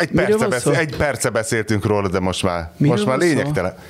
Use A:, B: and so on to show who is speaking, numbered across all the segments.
A: Egy perce, beszél, egy perce beszéltünk róla, de most már, Miről most már lényegtelen. Szó?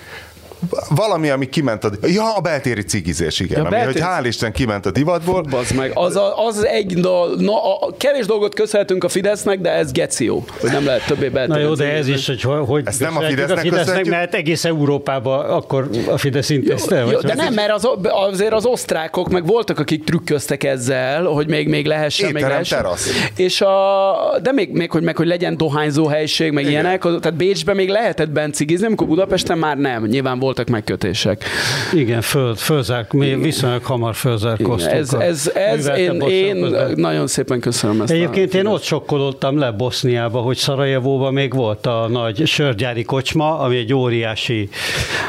A: Valami, ami kiment a... Ja, a beltéri cigizés, igen. Ja, ami, beltéri... hogy hál' Isten kiment a divatból.
B: Bazd meg, az, a, az egy, no, no, a, kevés dolgot köszönhetünk a Fidesznek, de ez geció, hogy nem lehet többé beltéri
C: Na jó, de ez is, hogy, hogy
A: Ezt nem a Fidesznek, a Fidesznek
C: mert egész Európában akkor a Fidesz intézte. Jó,
B: jó, de nem, mert az, azért az osztrákok meg voltak, akik trükköztek ezzel, hogy még, még lehessen, Étterem, még lehessen. Terasz. És a, de még, még hogy, meg, hogy legyen dohányzó helység, meg Igen. ilyenek, tehát Bécsben még lehetett bent cigizni, amikor Budapesten már nem. Nyilván volt voltak megkötések.
C: Igen, föl, fölzárk, mi viszonylag hamar fölzárkoztunk.
B: Ez, ez, ez én, én nagyon szépen köszönöm ezt.
C: Egyébként én ott sokkolódtam le Boszniába, hogy Szarajevóban még volt a nagy sörgyári kocsma, ami egy óriási,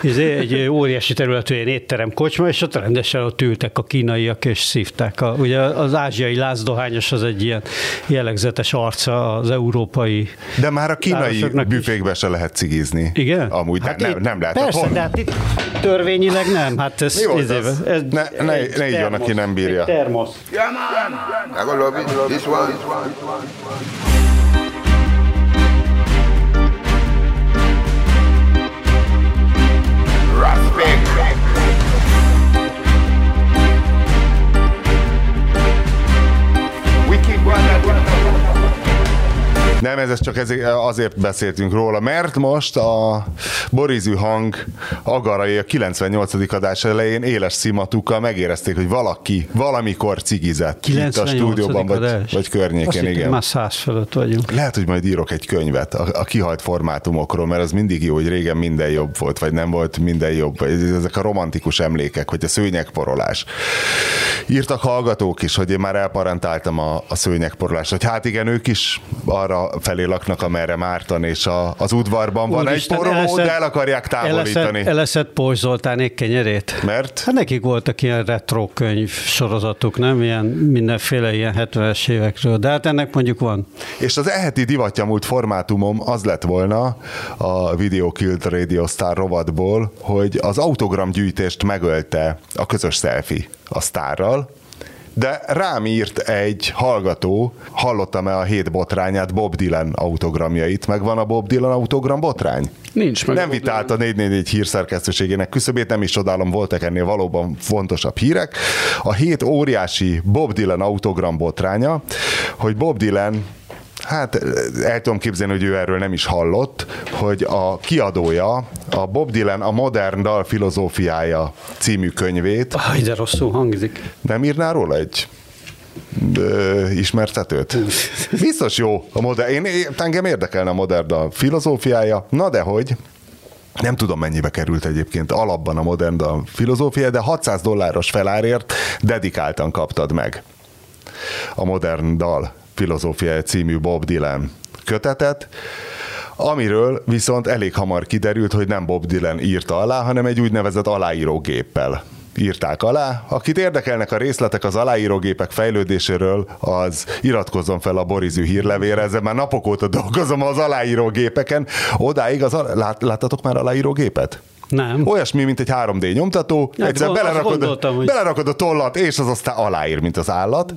C: izé, egy óriási területű étterem kocsma, és ott rendesen ott ültek a kínaiak, és szívták. A, ugye az ázsiai lázdohányos az egy ilyen jellegzetes arca az európai
A: De már a kínai büfékbe se lehet cigizni.
C: Igen?
A: Amúgy hát nem, nem, nem lehet.
C: Persze, de hát itt törvényileg nem. Hát ez,
A: Mi volt ez? ez ne, ne, ne így van, aki nem bírja.
C: Termosz. Yeah, man. I love it. This one.
A: Nem, ez csak azért beszéltünk róla, mert most a Borizű hang agarai a 98. adás elején éles szimatukkal megérezték, hogy valaki valamikor cigizett itt a stúdióban, vagy, vagy környéken. Azt igen.
C: már száz fölött vagyunk.
A: Lehet, hogy majd írok egy könyvet a, a kihalt formátumokról, mert az mindig jó, hogy régen minden jobb volt, vagy nem volt minden jobb. Ezek a romantikus emlékek, hogy a szőnyegporolás. Írtak hallgatók is, hogy én már elparantáltam a, a szőnyegporolást, hogy hát igen, ők is arra felé laknak, amerre Márton, és a, az udvarban van Úr egy Isten, poroló, eleszed, de el akarják távolítani.
C: Eleszed, eleszed Pós Zoltánék kenyerét?
A: Mert?
C: Hát nekik voltak ilyen retro könyv sorozatuk, nem? Ilyen mindenféle ilyen 70-es évekről, de hát ennek mondjuk van.
A: És az eheti divatja formátumom az lett volna a Video Killed Radio Star rovatból, hogy az autogramgyűjtést megölte a közös selfie a sztárral, de rám írt egy hallgató, hallottam-e a hét botrányát, Bob Dylan autogramjait, meg van a Bob Dylan autogram botrány?
B: Nincs meg.
A: Nem vitált a 444 hírszerkesztőségének küszöbét, nem is csodálom, voltak ennél valóban fontosabb hírek. A hét óriási Bob Dylan autogram botránya, hogy Bob Dylan Hát el tudom képzelni, hogy ő erről nem is hallott, hogy a kiadója, a Bob Dylan a modern dal filozófiája című könyvét.
C: Aj, de rosszul hangzik.
A: Nem írnál róla egy ö, ismertetőt? Biztos jó a modern, én, engem érdekelne a modern dal filozófiája, na de hogy, nem tudom mennyibe került egyébként alapban a modern dal filozófia, de 600 dolláros felárért dedikáltan kaptad meg a modern dal filozófiája című Bob Dylan kötetet, amiről viszont elég hamar kiderült, hogy nem Bob Dylan írta alá, hanem egy úgynevezett aláírógéppel írták alá. Akit érdekelnek a részletek az aláírógépek fejlődéséről, az iratkozzon fel a Borizű hírlevére, ezzel már napok óta dolgozom az aláírógépeken. Odáig az, lát, láttatok már aláírógépet?
C: Nem.
A: Olyasmi, mint egy 3D nyomtató, ja, egyszer belerakod, gondoltam, hogy... belerakod a tollat, és az aztán aláír, mint az állat.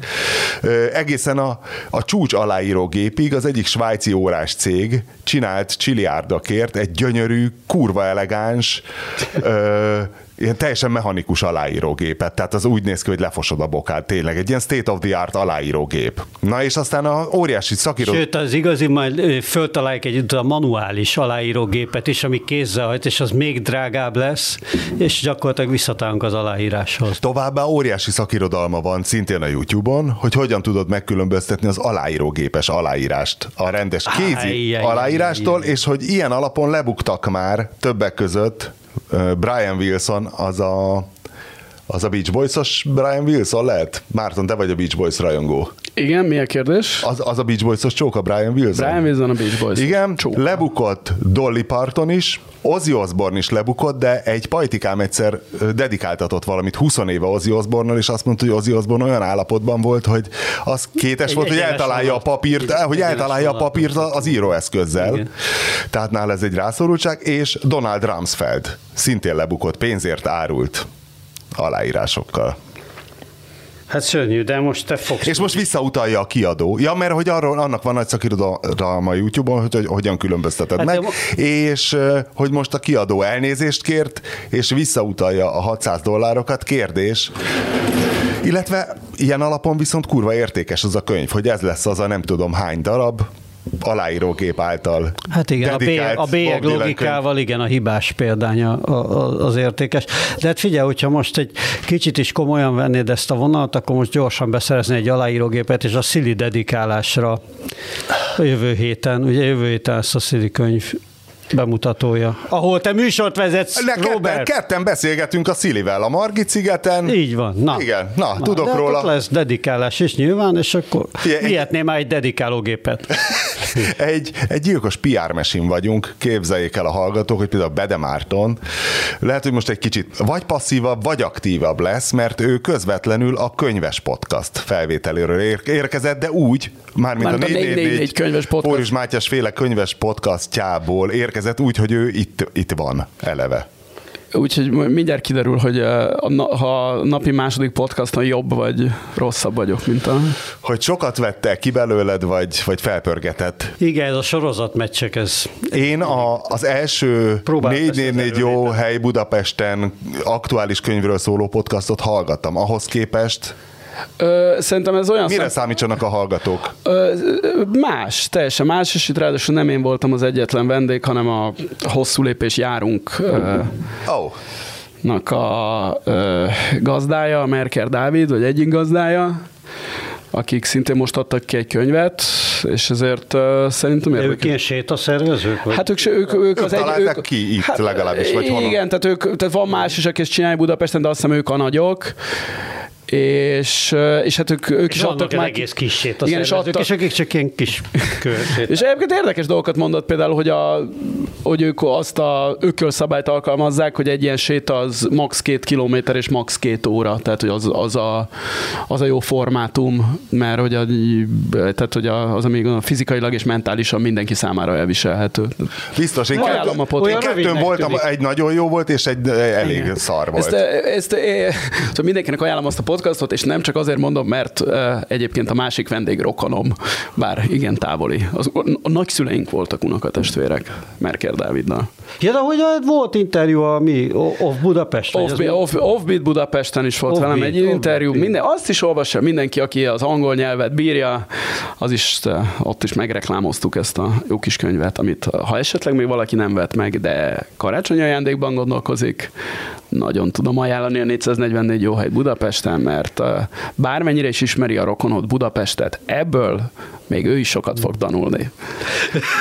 A: Egészen a, a csúcs aláíró gépig az egyik svájci órás cég csinált csiliárdakért egy gyönyörű, kurva elegáns ilyen teljesen mechanikus aláírógépet, tehát az úgy néz ki, hogy lefosod a bokát, tényleg egy ilyen state of the art aláírógép. Na és aztán a óriási szakíró...
C: Sőt, az igazi, majd föltalálják egy a manuális aláírógépet is, ami kézzel hajt, és az még drágább lesz, és gyakorlatilag visszatálunk az aláíráshoz.
A: Továbbá óriási szakirodalma van szintén a YouTube-on, hogy hogyan tudod megkülönböztetni az aláírógépes aláírást a rendes kézi Áj, aláírástól, és hogy ilyen alapon lebuktak már többek között Brian Wilson az a az a Beach Boys-os Brian Wilson lehet? Márton, te vagy a Beach Boys rajongó.
B: Igen, mi a kérdés?
A: Az, az a Beach Boys-os csók, a Brian Wilson.
B: Brian Wilson a Beach Boys.
A: Igen, csók. lebukott Dolly Parton is, Ozzy Osbourne is lebukott, de egy pajtikám egyszer dedikáltatott valamit 20 éve Ozzy Osbourne-nal, és azt mondta, hogy Ozzy Osbourne olyan állapotban volt, hogy az kétes egy volt, hogy eltalálja a papírt, volt. hogy eltalálja a papírt az íróeszközzel. Igen. Tehát nála ez egy rászorultság, és Donald Rumsfeld szintén lebukott, pénzért árult aláírásokkal.
C: Hát szörnyű, de most te fogsz.
A: És most visszautalja a kiadó. Ja, mert hogy arról, annak van nagy szakirodalma a YouTube-on, hogy, hogy hogyan különbözteted hát meg, de... és hogy most a kiadó elnézést kért, és visszautalja a 600 dollárokat. Kérdés, illetve ilyen alapon viszont kurva értékes az a könyv, hogy ez lesz az a nem tudom hány darab, aláírógép által
C: Hát igen, a, bélyeg, a bélyeg logikával igen, a hibás példánya az értékes. De hát figyelj, hogyha most egy kicsit is komolyan vennéd ezt a vonalat, akkor most gyorsan beszerezni egy aláírógépet, és a Szili dedikálásra a jövő héten, ugye jövő héten ezt a Szili könyv bemutatója, ahol te műsort vezetsz, ne, Robert.
A: Ketten, ketten beszélgetünk a Szilivel a Margit szigeten.
C: Így van. Na.
A: Igen, na, na tudok
C: de
A: róla.
C: lesz dedikálás is nyilván, és akkor vihetném már egy dedikálógépet.
A: egy, egy gyilkos PR mesin vagyunk, képzeljék el a hallgatók, hogy például Bede Márton lehet, hogy most egy kicsit vagy passzívabb, vagy aktívabb lesz, mert ő közvetlenül a könyves podcast felvételéről érkezett, de úgy, mármint Már a 444
B: könyves podcast. Póris
A: Mátyás féle könyves podcastjából érkezett érkezett úgy, hogy ő itt, itt van eleve.
B: Úgyhogy mindjárt kiderül, hogy a, ha napi második podcaston jobb vagy rosszabb vagyok, mint a...
A: Hogy sokat vette ki belőled, vagy, vagy felpörgetett.
C: Igen, ez a sorozatmeccsek, ez...
A: Én a, az első 444 jó hely Budapesten aktuális könyvről szóló podcastot hallgattam. Ahhoz képest
B: Ö, szerintem ez olyan...
A: Mire szem... számítsanak a hallgatók?
B: Ö, más, teljesen más, és itt ráadásul nem én voltam az egyetlen vendég, hanem a hosszú lépés járunk. Ö,
A: oh
B: nak a ö, gazdája, Merker Dávid, vagy egyik gazdája, akik szintén most adtak ki egy könyvet, és ezért uh, szerintem
C: érdekes. Ők ilyen sétaszervezők?
B: Vagy? Hát ők, ők, ők, ők
A: az egy... Ők, ki itt hát, legalábbis, vagy
B: Igen, honnan? tehát, ők, tehát van más is, aki ezt csinálja Budapesten, de azt hiszem ők a nagyok, és, és hát ők, ők
C: és
B: is adtak
C: már... egész kis sét igen, és, adtak, és akik csak ilyen kis
B: körsét. és egyébként érdekes dolgokat mondott például, hogy, a, hogy ők azt a ökölszabályt alkalmazzák, hogy egy ilyen sét az max. két kilométer és max. két óra, tehát hogy az, az, a, az a jó formátum, mert hogy, a, tehát, hogy a, az, ami a fizikailag és mentálisan mindenki számára elviselhető.
A: Biztos, én, kettő, a én kettőn voltam, tűnik. egy nagyon jó volt, és egy elég Igen. szar volt.
B: Ezt, ezt, ezt, szóval mindenkinek ajánlom azt a podcastot, és nem csak azért mondom, mert egyébként a másik vendég rokonom, bár igen távoli. Az, a nagyszüleink voltak unokatestvérek, Merker Dáviddal.
C: Ja, de hogy volt interjú a mi, Off Budapest?
B: Off, off, Offbeat Budapesten is volt off velem egy off interjú. Off minden, azt is olvassa mindenki, aki az angol nyelvet bírja, az is, ott is megreklámoztuk ezt a jó kis könyvet, amit ha esetleg még valaki nem vett meg, de karácsonyi ajándékban gondolkozik, nagyon tudom ajánlani a 444 jó hely Budapesten, mert bármennyire is ismeri a rokonot Budapestet, ebből még ő is sokat fog tanulni.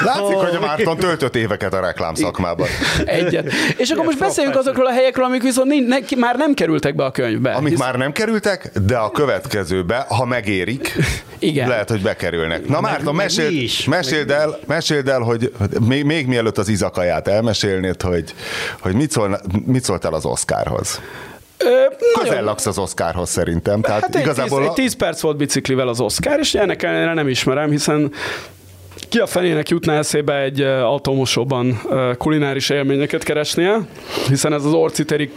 A: Látszik, hogy a Márton töltött éveket a reklám szakmában.
B: Egyet. És akkor most beszéljünk azokról a helyekről, amik viszont ne, már nem kerültek be a könyvbe.
A: Amik hisz... már nem kerültek, de a következőbe, ha megérik, Igen. lehet, hogy bekerülnek. Na Márton, meséld, meséld, el, meséld el, hogy még, még mielőtt az izakaját elmesélnéd, hogy, hogy mit, szól, mit szóltál az Oscarhoz. Közel laksz az Oscarhoz szerintem. Tehát
B: hát
A: igazából...
B: Egy 10 perc volt biciklivel az Oscar, és ennek ellenére nem ismerem, hiszen ki a fenének jutna eszébe egy automosóban kulináris élményeket keresnie, hiszen ez az Orciteri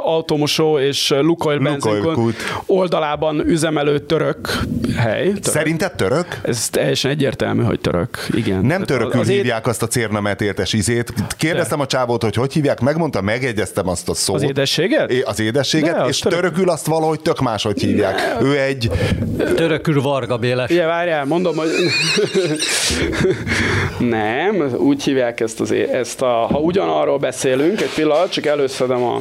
B: automosó és Lukoil benzinkút oldalában üzemelő török hely. Török.
A: Szerinted török?
B: Ez teljesen egyértelmű, hogy török. Igen.
A: Nem törökül az hívják azt a cérnametértes izét. Kérdeztem De. a csávót, hogy hogy hívják, megmondta, megegyeztem azt a szót.
B: Az édességet?
A: É, az édességet, De, és török... törökül azt valahogy tök máshogy hívják. Ne. Ő egy...
C: Törökül Varga Béles.
B: Igen, várjál, mondom, hogy nem, úgy hívják ezt, az, ezt a, ha ugyanarról beszélünk, egy pillanat, csak előszedem a,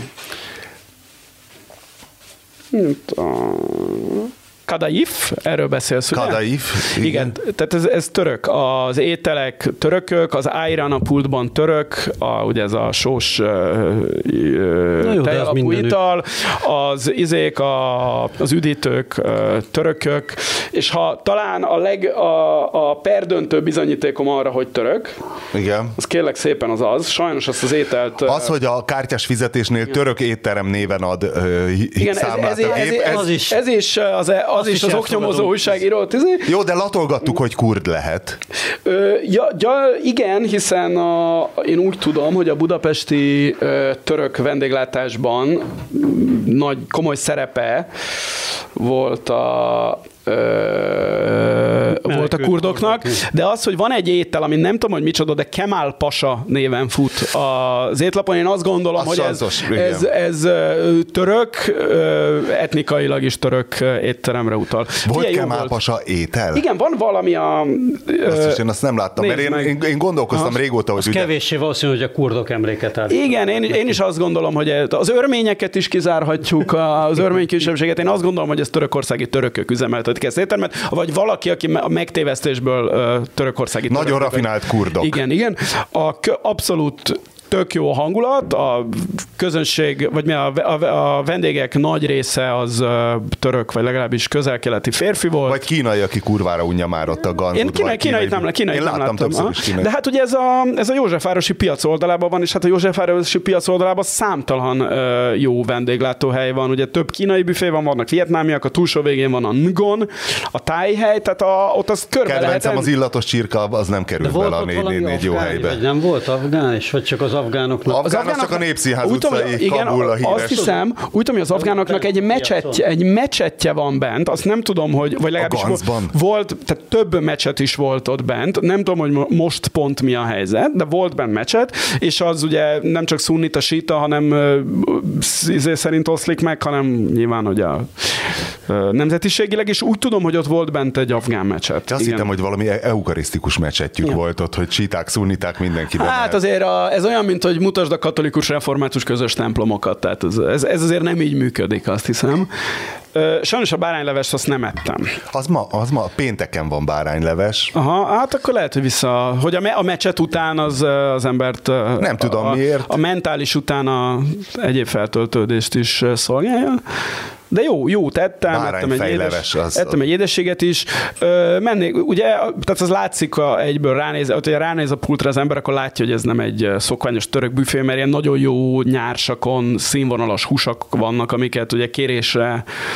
B: a Kadaif, erről beszélsz,
A: ugye? Kadaif, igen. igen.
B: Tehát ez, ez török. Az ételek törökök, az Ayran a pultban török, a, ugye ez a sós uh, tejalapú ital, az izék, a, az üdítők uh, törökök, és ha talán a, leg, a, a perdöntő bizonyítékom arra, hogy török,
A: igen.
B: az kérlek szépen az az, sajnos azt az ételt...
A: Az, hogy a kártyás fizetésnél igen. török étterem néven ad uh, igen, ez, ez, ez, ez,
B: ez, ez, is. ez is az, az is, is az oknyomozó újságíró.
A: Jó, de latolgattuk, hogy kurd lehet.
B: Ö, ja, ja, igen, hiszen a, én úgy tudom, hogy a budapesti ö, török vendéglátásban nagy, komoly szerepe volt a ö, volt a kurdoknak, de az, hogy van egy étel, ami nem tudom, hogy micsoda, de Kemal Pasa néven fut az étlapon, én azt gondolom, az hogy ez, ez, ez, török, etnikailag is török étteremre utal.
A: Volt Ilyen Kemal volt. Pasa étel?
B: Igen, van valami a...
A: Azt is én azt nem láttam, mert én, én, én gondolkoztam ha. régóta, hogy... Az
C: ugye... kevéssé valószínű, hogy a kurdok emléket áll.
B: Igen, én, én is azt gondolom, hogy az örményeket is kizárhatjuk, az örmény kisebbséget. Én azt gondolom, hogy ez törökországi törökök üzemeltet működik ez éttermet, vagy valaki, aki a megtévesztésből törökországi
A: Nagyon török, rafinált kurdok.
B: Igen, igen. A, abszolút tök jó hangulat, a közönség, vagy mi a, a, a vendégek nagy része az török, vagy legalábbis közel-keleti férfi volt.
A: Vagy kínai, aki kurvára unja már ott a ganzut.
B: Én kínai, kínai, nem, kínai, Én nem láttam. láttam is kínai. De hát ugye ez a, ez a Józsefvárosi piac oldalában van, és hát a Józsefvárosi piac oldalában számtalan uh, jó vendéglátóhely van. Ugye több kínai büfé van, vannak vietnámiak, a túlsó végén van a Ngon, a tájhely, tehát a, ott az körbe
A: Kedvencem lehet. az illatos csirka, az nem kerül bele a négy, négy, négy jó helybe.
C: Vagy nem volt afgán, és vagy csak az afgánoknak.
A: Az afgánok csak a Népszínház úgy utcai igen, Kabul a híres.
B: Azt hiszem, úgy tudom, hogy az afgánoknak egy mecsettje, egy mecsettje van bent, azt nem tudom, hogy, vagy legalábbis volt, tehát több mecset is volt ott bent, nem tudom, hogy most pont mi a helyzet, de volt bent mecset, és az ugye nem csak szunnita, síta, hanem izé szerint oszlik meg, hanem nyilván, hogy a nemzetiségileg, és úgy tudom, hogy ott volt bent egy afgán mecset.
A: Azt hittem, hogy valami eukarisztikus mecsetjük ja. volt ott, hogy síták, szuniták, mindenki.
B: Hát azért a, ez olyan, mint hogy mutasd a katolikus református közös templomokat, tehát ez, ez, ez azért nem így működik, azt hiszem. Sajnos a bárányleves azt nem ettem.
A: Az ma, az ma pénteken van bárányleves.
B: Aha, hát akkor lehet, hogy vissza, hogy a, me, a mecset után az, az embert...
A: Nem tudom
B: a,
A: miért.
B: A mentális után a egyéb feltöltődést is szolgálja. De jó, jó tettem, ettem egy, édes, az, ettem egy édességet is. Ö, mennék, ugye, tehát az látszik, ha egyből ránéz, hogyha ránéz a pultra az ember, akkor látja, hogy ez nem egy szokványos török büfé, mert ilyen nagyon jó nyársakon színvonalas húsak vannak, amiket ugye kérésre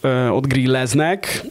B: ö, ott grilleznek.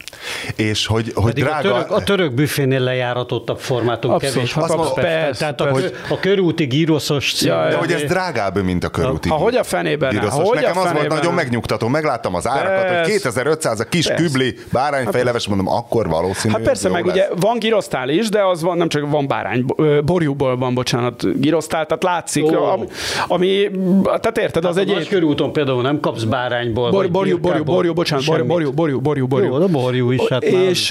A: És hogy, hogy drága...
C: A török, a török büfénél lejáratottabb formátum Abszolút, kevés. Hát az persze, Tehát persze. A, a körúti gíroszos
A: cím. Ja, de hogy ez drágább, mint a körúti
B: Ahogy a fenében.
A: Gíroszos. Hogy Nekem az volt nagyon megnyugtató. Megláttam az árakat, persze. hogy 2500 a kis persze. kübli bárányfejleves, hát mondom, akkor valószínű.
B: Hát persze, meg lesz. ugye van girosztál is, de az van, nem csak van bárány, borjúból van, bocsánat, girosztál, tehát látszik, oh. ami, ami, tehát érted, az hát egy... A
C: körúton például nem kapsz bárányból.
B: Bor, borjú, borjú, borjú, bocsánat, borjú, borjú, borjú, borjú.
C: Jó, de borjú is. Hát
B: és,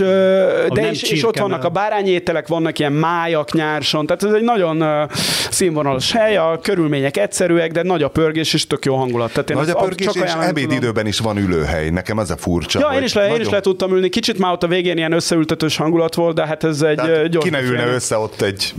B: de is, és ott vannak a bárányételek, vannak ilyen májak nyárson, tehát ez egy nagyon színvonalas hely, a körülmények egyszerűek, de nagy a pörgés, és tök jó hangulat. Tehát
A: én nagy a pörgés, és ebédidőben is van ülőhely. Nekem ez a furcsa.
B: Ja, én is, le, nagyon... én is le tudtam ülni. Kicsit már ott a végén ilyen összeültetős hangulat volt, de hát ez egy tehát gyors.
A: Ki ne ülne össze ott egy...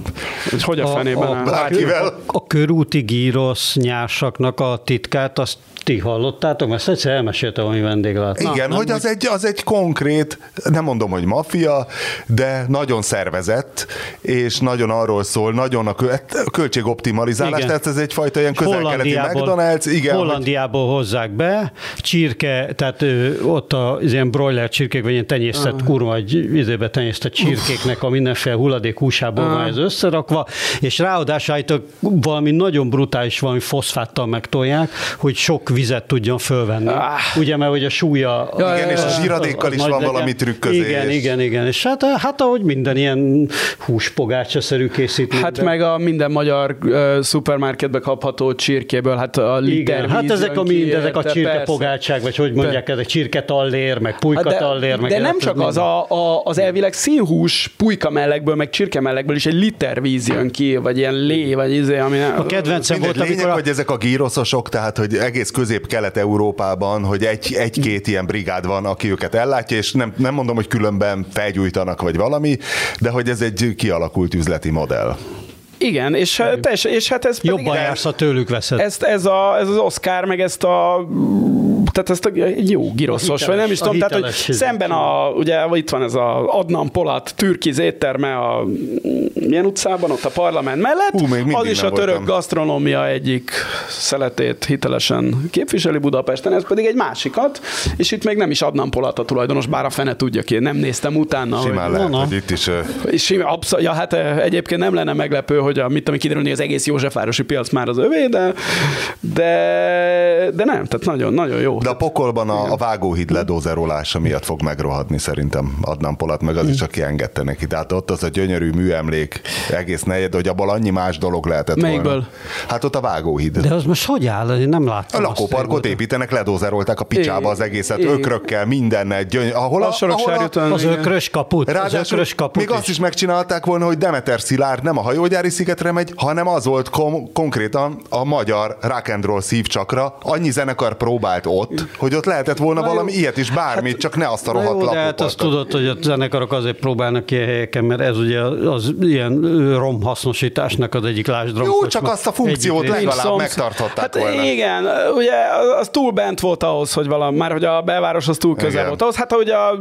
B: egy hogy a, fenében? A,
C: a, a, a körúti gírosz nyársaknak a titkát, azt ti hallottátok? Ezt egyszer elmesélte valami vendéglát.
A: Igen, Na, hogy az egy, az egy konkrét, nem mondom, hogy maffia, de nagyon szervezett, és nagyon arról szól, nagyon a költségoptimalizálás, igen. tehát ez egyfajta ilyen közel-keleti McDonald's. Igen,
C: Hollandiából hogy... hozzák be, csirke, tehát ő, ott az ilyen broiler csirkék, vagy ilyen tenyésztett uh. kurva, egy időbe tenyésztett csirkéknek a mindenféle hulladék húsából uh. van ez összerakva, és ráadásul valami nagyon brutális, valami foszfáttal megtolják, hogy sok vizet tudjon fölvenni. Ah. Ugye, mert hogy a súlya...
A: Ja, igen, és a zsíradékkal is van legyen. valami trükközés.
C: Igen, igen, igen. És hát, hát ahogy minden ilyen húspogácsa-szerű készítmény.
B: Hát meg a minden magyar uh, szupermarketbe kapható csirkéből, hát a liter igen,
C: Hát ezek a mind, ezek a csirkepogácsák, vagy hogy mondják, ezek csirketallér, meg pulykatallér.
B: De, meg de nem csak az, a, a, az elvileg színhús pulyka mellegből, meg csirke mellegből is egy liter víz jön ki, vagy ilyen lé, vagy izé, ami...
C: A kedvencem volt,
A: lényeg, amikor... hogy ezek a gíroszosok, tehát hogy egész köz közép-kelet-európában, hogy egy, egy-két ilyen brigád van, aki őket ellátja, és nem, nem mondom, hogy különben felgyújtanak, vagy valami, de hogy ez egy kialakult üzleti modell.
B: Igen, és, és, és hát ez
C: Jobban jársz, ha tőlük veszed.
B: Ezt, ez, a, ez az Oscar, meg ezt a tehát ezt a, egy jó giroszos, vagy nem is tudom, tehát hogy szemben a, ugye itt van ez a Adnan Polat türkiz étterme a milyen utcában, ott a parlament mellett, Hú, még az is a török voltam. gasztronómia egyik szeletét hitelesen képviseli Budapesten, ez pedig egy másikat, és itt még nem is adnám Polat a tulajdonos, bár a fene tudja ki, nem néztem utána.
A: Simán hogy, lehet, na, hogy itt is...
B: Simán, abszol, ja, hát egyébként nem lenne meglepő, hogy a, mit ami kiderülni, az egész Józsefvárosi piac már az övé, de, de, de nem, tehát nagyon, nagyon jó.
A: De a pokolban a, a vágóhíd ledózerolása miatt fog megrohadni szerintem Adnan Polat, meg az is, aki engedte neki. Tehát ott az a gyönyörű műemlék egész negyed, hogy abból annyi más dolog lehetett
B: Melyikből? volna.
A: Hát ott a vágóhíd.
C: De az most hogy áll? Én nem láttam.
A: A lakóparkot építenek, ledózerolták a picsába az egészet, é, ökrökkel, mindennel, gyöny... ahol a,
C: ahol a, az ökrös kaput.
A: Ráadásul az ökrös kaput még is. azt is megcsinálták volna, hogy Demeter Szilárd nem a hajógyári szigetre megy, hanem az volt kom- konkrétan a magyar rock and roll szívcsakra. Annyi zenekar próbált ott, hogy ott lehetett volna na valami jó. ilyet is, bármit, hát, csak ne azt a rohadt jó,
C: de hát azt tudod, hogy a zenekarok azért próbálnak ilyen helyeken, mert ez ugye az ilyen romhasznosításnak az egyik lásd
A: Jó, csak azt a funkciót legalább megtartották hát volna.
B: Igen, ugye az túl bent volt ahhoz, hogy valami, már hogy a belváros az túl közel igen. volt ahhoz. Hát ahogy a,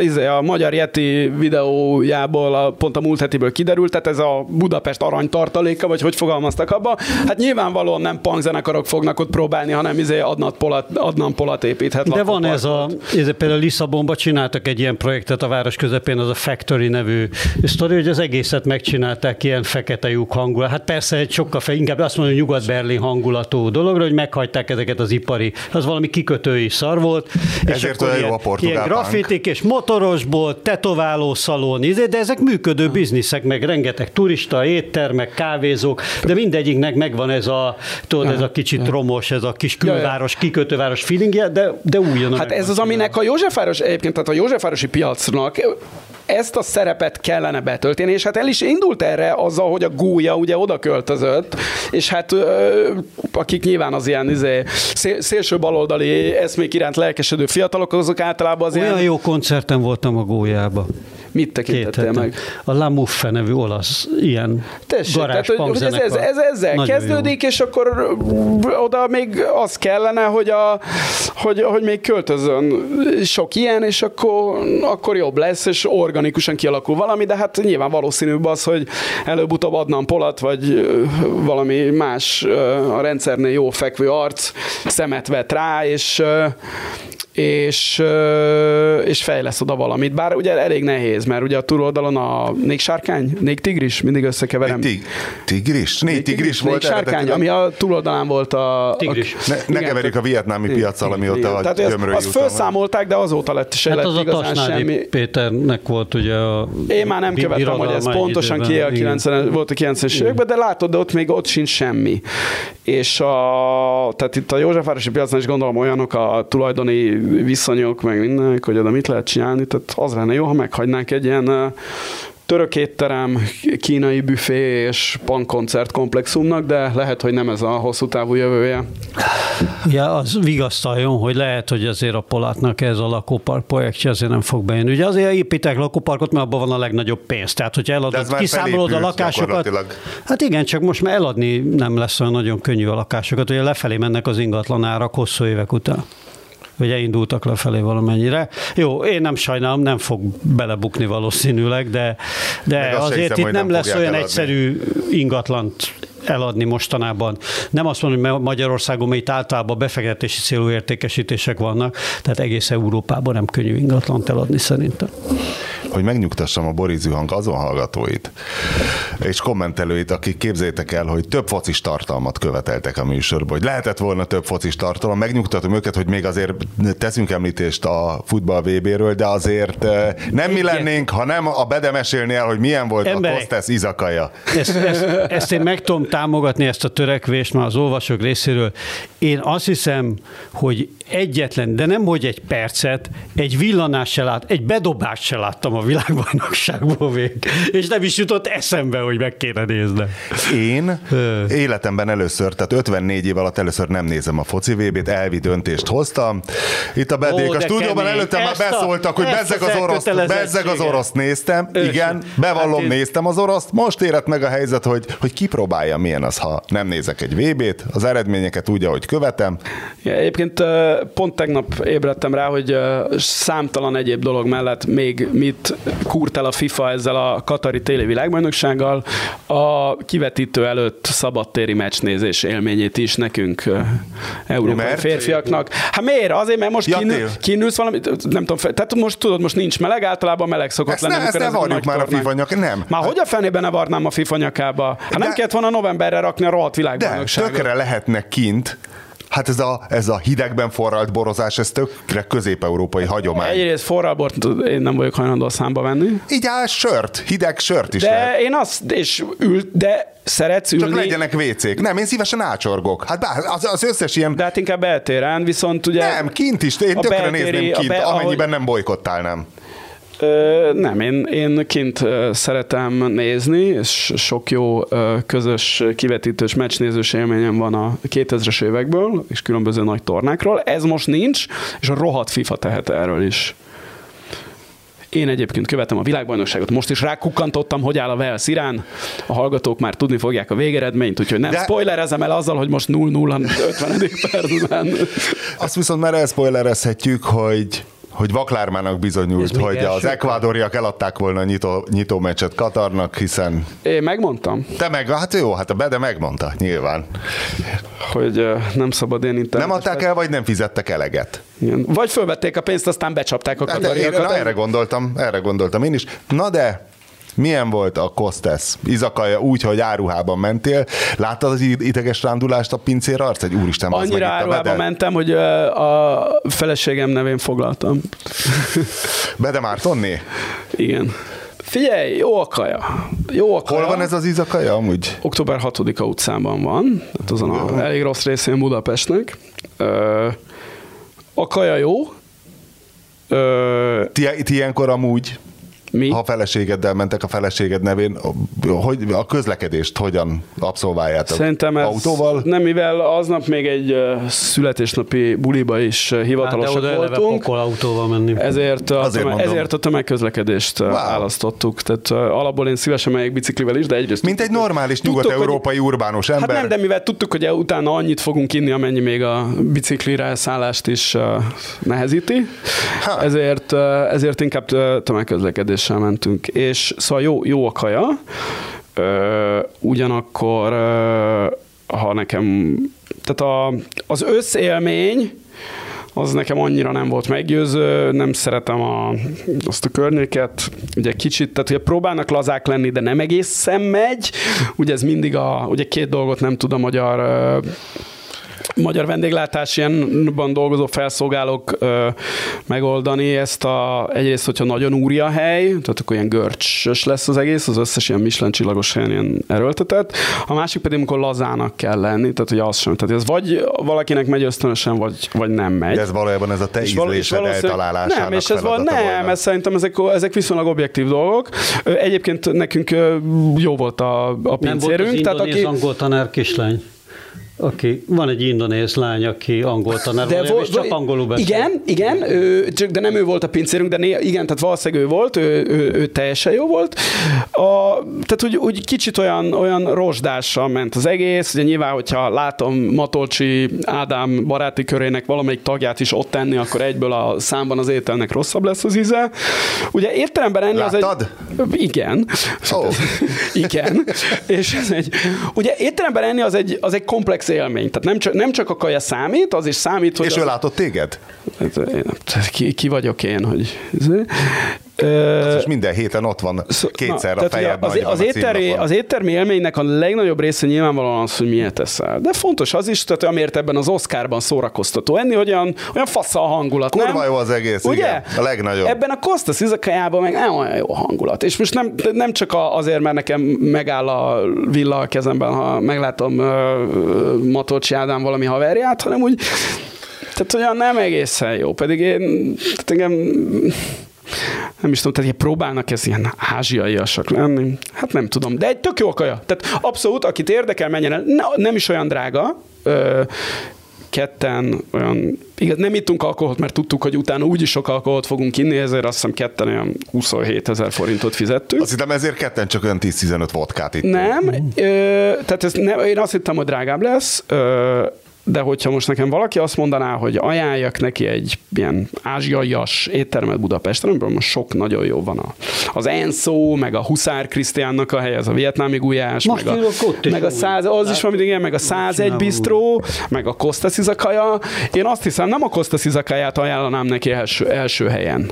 B: izé, a Magyar Yeti videójából, a, pont a múlt hetiből kiderült, tehát ez a Budapest aranytartaléka, vagy hogy fogalmaztak abba, hát nyilvánvalóan nem punkzenekarok fognak ott próbálni, hanem izé Adnan Polat, Adnan Polat építhet.
C: De van ez a, ez például Lisszabonban csináltak egy ilyen projektet a város közepén, az a Factory nevű sztori, hogy az egészet megcsinálták ilyen fekete lyuk hangulat. Hát persze egy sokkal fe, inkább azt mondom, hogy Nyugat-Berlin hangulatú dologra, hogy meghagyták ezeket az ipari, az valami kikötői szar volt.
A: Ezért olyan jó a portugál Ilyen
C: grafitik és motorosból, tetováló szalon, izé, de ezek működő bizniszek, meg rengeteg turista, éttermek, kávézók, de mindegyiknek megvan ez a, tudod, ez a kicsit romos, ez a kis külváros, kikötőváros feelingje, de, de újonnan.
B: Hát ez az, aminek a Józsefváros, egyébként tehát a Józsefvárosi piacnak ezt a szerepet kellene betölteni, és hát el is indult erre azzal, hogy a gúja ugye oda költözött, és hát akik nyilván az ilyen izé, szélső baloldali eszmék iránt lelkesedő fiatalok, azok általában az
C: Olyan ilyen... jó koncerten voltam a gólyába.
B: Mit tekintettél meg?
C: A La Muffe nevű olasz ilyen
B: Tessék, tehát, hogy, hogy ez, ez, ez, ezzel Nagyon kezdődik, jó. és akkor oda még az kellene, hogy, a, hogy, hogy még költözön sok ilyen, és akkor, akkor jobb lesz, és organikusan kialakul valami, de hát nyilván valószínűbb az, hogy előbb-utóbb adnám Polat, vagy valami más a rendszernél jó fekvő arc szemet vet rá, és és, és fejlesz oda valamit. Bár ugye elég nehéz, mert ugye a túloldalon a négy sárkány, négy tigris, mindig összekeverem.
A: Tig, tigris? Négy tigris volt?
B: Négy sárkány, ami a túloldalán volt a...
C: Tigris.
A: A, ne, ne keverjük a vietnámi piacsal, ami ott a Tehát
B: az, azt felszámolták, de azóta lett se hát lett az igazán a semmi.
C: Péternek volt ugye a...
B: Én már nem követtem, hogy ez pontosan ki a 90 volt a 90-es években, de látod, de ott még ott sincs semmi. És a, tehát itt a Józsefvárosi piacon is gondolom olyanok a tulajdoni viszonyok, meg mindenek, hogy oda mit lehet csinálni, tehát az lenne jó, ha meghagynánk egy ilyen török étterem, kínai büfé és pankoncert komplexumnak, de lehet, hogy nem ez a hosszú távú jövője.
C: Ja, az vigasztaljon, hogy lehet, hogy azért a Polátnak ez a lakópark projektje azért nem fog bejönni. Ugye azért építek lakóparkot, mert abban van a legnagyobb pénz. Tehát, hogyha eladod, kiszámolod a lakásokat. Hát igen, csak most már eladni nem lesz olyan nagyon könnyű a lakásokat, ugye lefelé mennek az ingatlanárak hosszú évek után vagy elindultak lefelé valamennyire. Jó, én nem sajnálom, nem fog belebukni valószínűleg, de, de azért hiszem, itt nem, nem lesz olyan eladni. egyszerű ingatlant eladni mostanában. Nem azt mondom, hogy Magyarországon, mert itt általában befektetési célú értékesítések vannak, tehát egész Európában nem könnyű ingatlant eladni szerintem
A: hogy megnyugtassam a Boris Zuhang azon hallgatóit és kommentelőit, akik képzétek el, hogy több focis tartalmat követeltek a műsorban, hogy lehetett volna több focis tartalom, megnyugtatom őket, hogy még azért teszünk említést a futball VB-ről, de azért eh, nem mi lennénk, ha nem a Bede mesélni el, hogy milyen volt Emberek, a Kostesz izakaja.
C: Ezt, ezt, ezt én meg tudom támogatni, ezt a törekvést már az olvasók részéről. Én azt hiszem, hogy egyetlen, de nem hogy egy percet, egy villanás se lát, egy bedobást se láttam a világbajnokságból még, és nem is jutott eszembe, hogy meg kéne nézni.
A: Én életemben először, tehát 54 év alatt először nem nézem a foci VB-t, elvi döntést hoztam. Itt a bedék a stúdióban előtte már beszóltak, hogy bezzeg az orosz, bezzeg az orosz néztem. Ős. Igen, bevallom, hát néztem az oroszt. Most érett meg a helyzet, hogy, hogy kipróbálja milyen az, ha nem nézek egy VB-t, az eredményeket úgy, ahogy követem.
B: Ja, egyébként pont tegnap ébredtem rá, hogy számtalan egyéb dolog mellett még mit kúrt el a FIFA ezzel a Katari téli világbajnoksággal, a kivetítő előtt szabadtéri meccsnézés élményét is nekünk európai mert? férfiaknak. Hát miért? Azért, mert most ja, kinő, kinősz valamit, nem tudom, tehát most tudod, most nincs meleg, általában meleg szokott ezt lenni.
A: Ne, ezt ne varjuk már tornák. a FIFA nyak, nem.
B: Már hogy a fenében ne varnám a FIFA nyakába? Hát nem kellett volna novemberre rakni a rohadt világbajnokságot.
A: De tökre lehetnek kint Hát ez a, ez a hidegben forralt borozás, ez tökre közép-európai hagyomány.
B: Egyrészt forralbort én nem vagyok hajlandó számba venni.
A: Így áll sört, hideg sört is
B: De
A: lehet.
B: én azt, és ült, de szeretsz ülni.
A: Csak legyenek vécék. Nem, én szívesen ácsorgok. Hát bár, az, az összes ilyen...
B: De hát inkább beltéren, viszont ugye...
A: Nem, kint is. Én tökre beltéri, nézném kint, be, amennyiben ahogy... nem bolykottálnám.
B: Ö, nem, én, én kint szeretem nézni, és sok jó közös kivetítős meccsnézős élményem van a 2000-es évekből, és különböző nagy tornákról. Ez most nincs, és a rohadt FIFA tehet erről is. Én egyébként követem a világbajnokságot, most is rákukkantottam, hogy áll a Wales Irán. A hallgatók már tudni fogják a végeredményt, úgyhogy nem De... spoilerezem el azzal, hogy most 0-0 50. percben.
A: Azt viszont már elspoilerezhetjük, hogy hogy Vaklármának bizonyult, hogy az ekvádoriak eladták volna a nyitó, nyitó meccset Katarnak, hiszen...
B: Én megmondtam.
A: Te meg, hát jó, hát a Bede megmondta, nyilván.
B: Hogy uh, nem szabad én internetes...
A: Nem adták el, vagy nem fizettek eleget?
B: Igen. Vagy fölvették a pénzt, aztán becsapták a hát, katariakat.
A: Na, erre gondoltam, erre gondoltam én is. Na de, milyen volt a Kostes? Izakaja úgy, hogy áruhában mentél. Láttad az ideges rándulást a pincér arc? Egy úristen,
B: Annyira áruhában mentem, hogy a feleségem nevén foglaltam.
A: Bede Mártonné?
B: Igen. Figyelj, jó a kaja. Jó a kaja.
A: Hol van ez az izakaja amúgy?
B: Október 6-a utcában van, tehát azon a elég rossz részén Budapestnek. A kaja jó.
A: Ti, ti ilyenkor amúgy mi? Ha a feleségeddel mentek a feleséged nevén, hogy a közlekedést hogyan abszolváljátok?
B: Szerintem ez autóval? Nem, mivel aznap még egy születésnapi buliba is hivatalosak hát, voltunk.
C: autóval menni.
B: Ezért a, Azért tömeg, ezért a tömegközlekedést wow. választottuk. Tehát alapból én szívesen megyek biciklivel is, de egyrészt...
A: Mint egy normális nyugat-európai urbánus ember.
B: Hát nem, de mivel tudtuk, hogy utána annyit fogunk inni, amennyi még a biciklire szállást is nehezíti, ha. ezért, ezért inkább tömegközlekedés kevéssel mentünk, és szóval jó, jó a kaja, ö, ugyanakkor ö, ha nekem, tehát a, az összélmény, az nekem annyira nem volt meggyőző, nem szeretem a, azt a környéket, ugye kicsit, tehát ugye próbálnak lazák lenni, de nem egészen megy, ugye ez mindig a, ugye két dolgot nem tud a magyar magyar vendéglátás ilyenban dolgozó felszolgálók ö, megoldani ezt a, egyrészt, hogyha nagyon úri a hely, tehát akkor ilyen görcsös lesz az egész, az összes ilyen Michelin csillagos helyen ilyen erőltetett, a másik pedig, amikor lazának kell lenni, tehát hogy az sem, tehát ez vagy valakinek megy ösztönösen, vagy, vagy nem megy.
A: De ez valójában ez a te ízlésed eltalálásának
B: Nem, és ez val- nem, ez szerintem ezek, ezek viszonylag objektív dolgok. Egyébként nekünk jó volt a, a pincérünk. Nem
C: volt az tehát aki... angol tanár kislány aki, van egy indonéz lány, aki angol tanár, de vol, és csak angolul beszél.
B: Igen, igen, ő, csak, de nem ő volt a pincérünk, de né, igen, tehát valószínűleg ő volt, ő, ő, ő teljesen jó volt. A, tehát úgy, úgy kicsit olyan, olyan rozsdással ment az egész, ugye nyilván, hogyha látom Matolcsi Ádám baráti körének valamelyik tagját is ott tenni, akkor egyből a számban az ételnek rosszabb lesz az íze. Ugye értelemben
A: Láttad?
B: az egy... Igen. Oh. igen. És ez egy... Ugye étteremben enni az egy, az egy komplex élmény. Tehát nem csak, nem csak a kaja számít, az is számít, hogy...
A: És
B: az...
A: ő látott téged?
B: Hát, ki, ki vagyok én, hogy...
A: Az is minden héten ott van kétszer na, a fejedben.
B: Az, az, éttermi, az éttermi élménynek a legnagyobb része nyilvánvalóan az, hogy miért teszel. De fontos az is, tehát amiért ebben az Oscarban szórakoztató enni, hogy olyan, olyan fasz a hangulat.
A: Kurva
B: nem?
A: jó az egész, Ugye? igen. A legnagyobb.
B: Ebben a Costa Szizakajában meg nem olyan jó hangulat. És most nem, nem csak azért, mert nekem megáll a villa a kezemben, ha meglátom uh, Matocsi Ádám valami haverját, hanem úgy tehát olyan nem egészen jó, pedig én, tehát engem nem is tudom, tehát ilyen próbálnak ez ilyen ázsiaiasak lenni. Hát nem tudom, de egy tök jó kaja. Tehát abszolút, akit érdekel, menjen el. Ne, nem is olyan drága. Ö, ketten olyan, igaz, nem ittunk alkoholt, mert tudtuk, hogy utána úgyis sok alkoholt fogunk inni, ezért azt hiszem ketten olyan 27 ezer forintot fizettünk.
A: Azt hittem ezért ketten csak olyan 10-15 vodkát itt.
B: Nem, ö, tehát ez ne, én azt hittem, hogy drágább lesz, ö, de hogyha most nekem valaki azt mondaná, hogy ajánljak neki egy ilyen ázsiaias éttermet Budapesten, amiből most sok nagyon jó van. A, az Enso, meg a Huszár Krisztiánnak a hely, az a vietnámi gulyás,
C: most
B: meg a, meg a száz, az is van, igen, meg a 101 bistró, meg a Kostas Izakaja. Én azt hiszem, nem a Kostas Izakaját ajánlanám neki első, első helyen.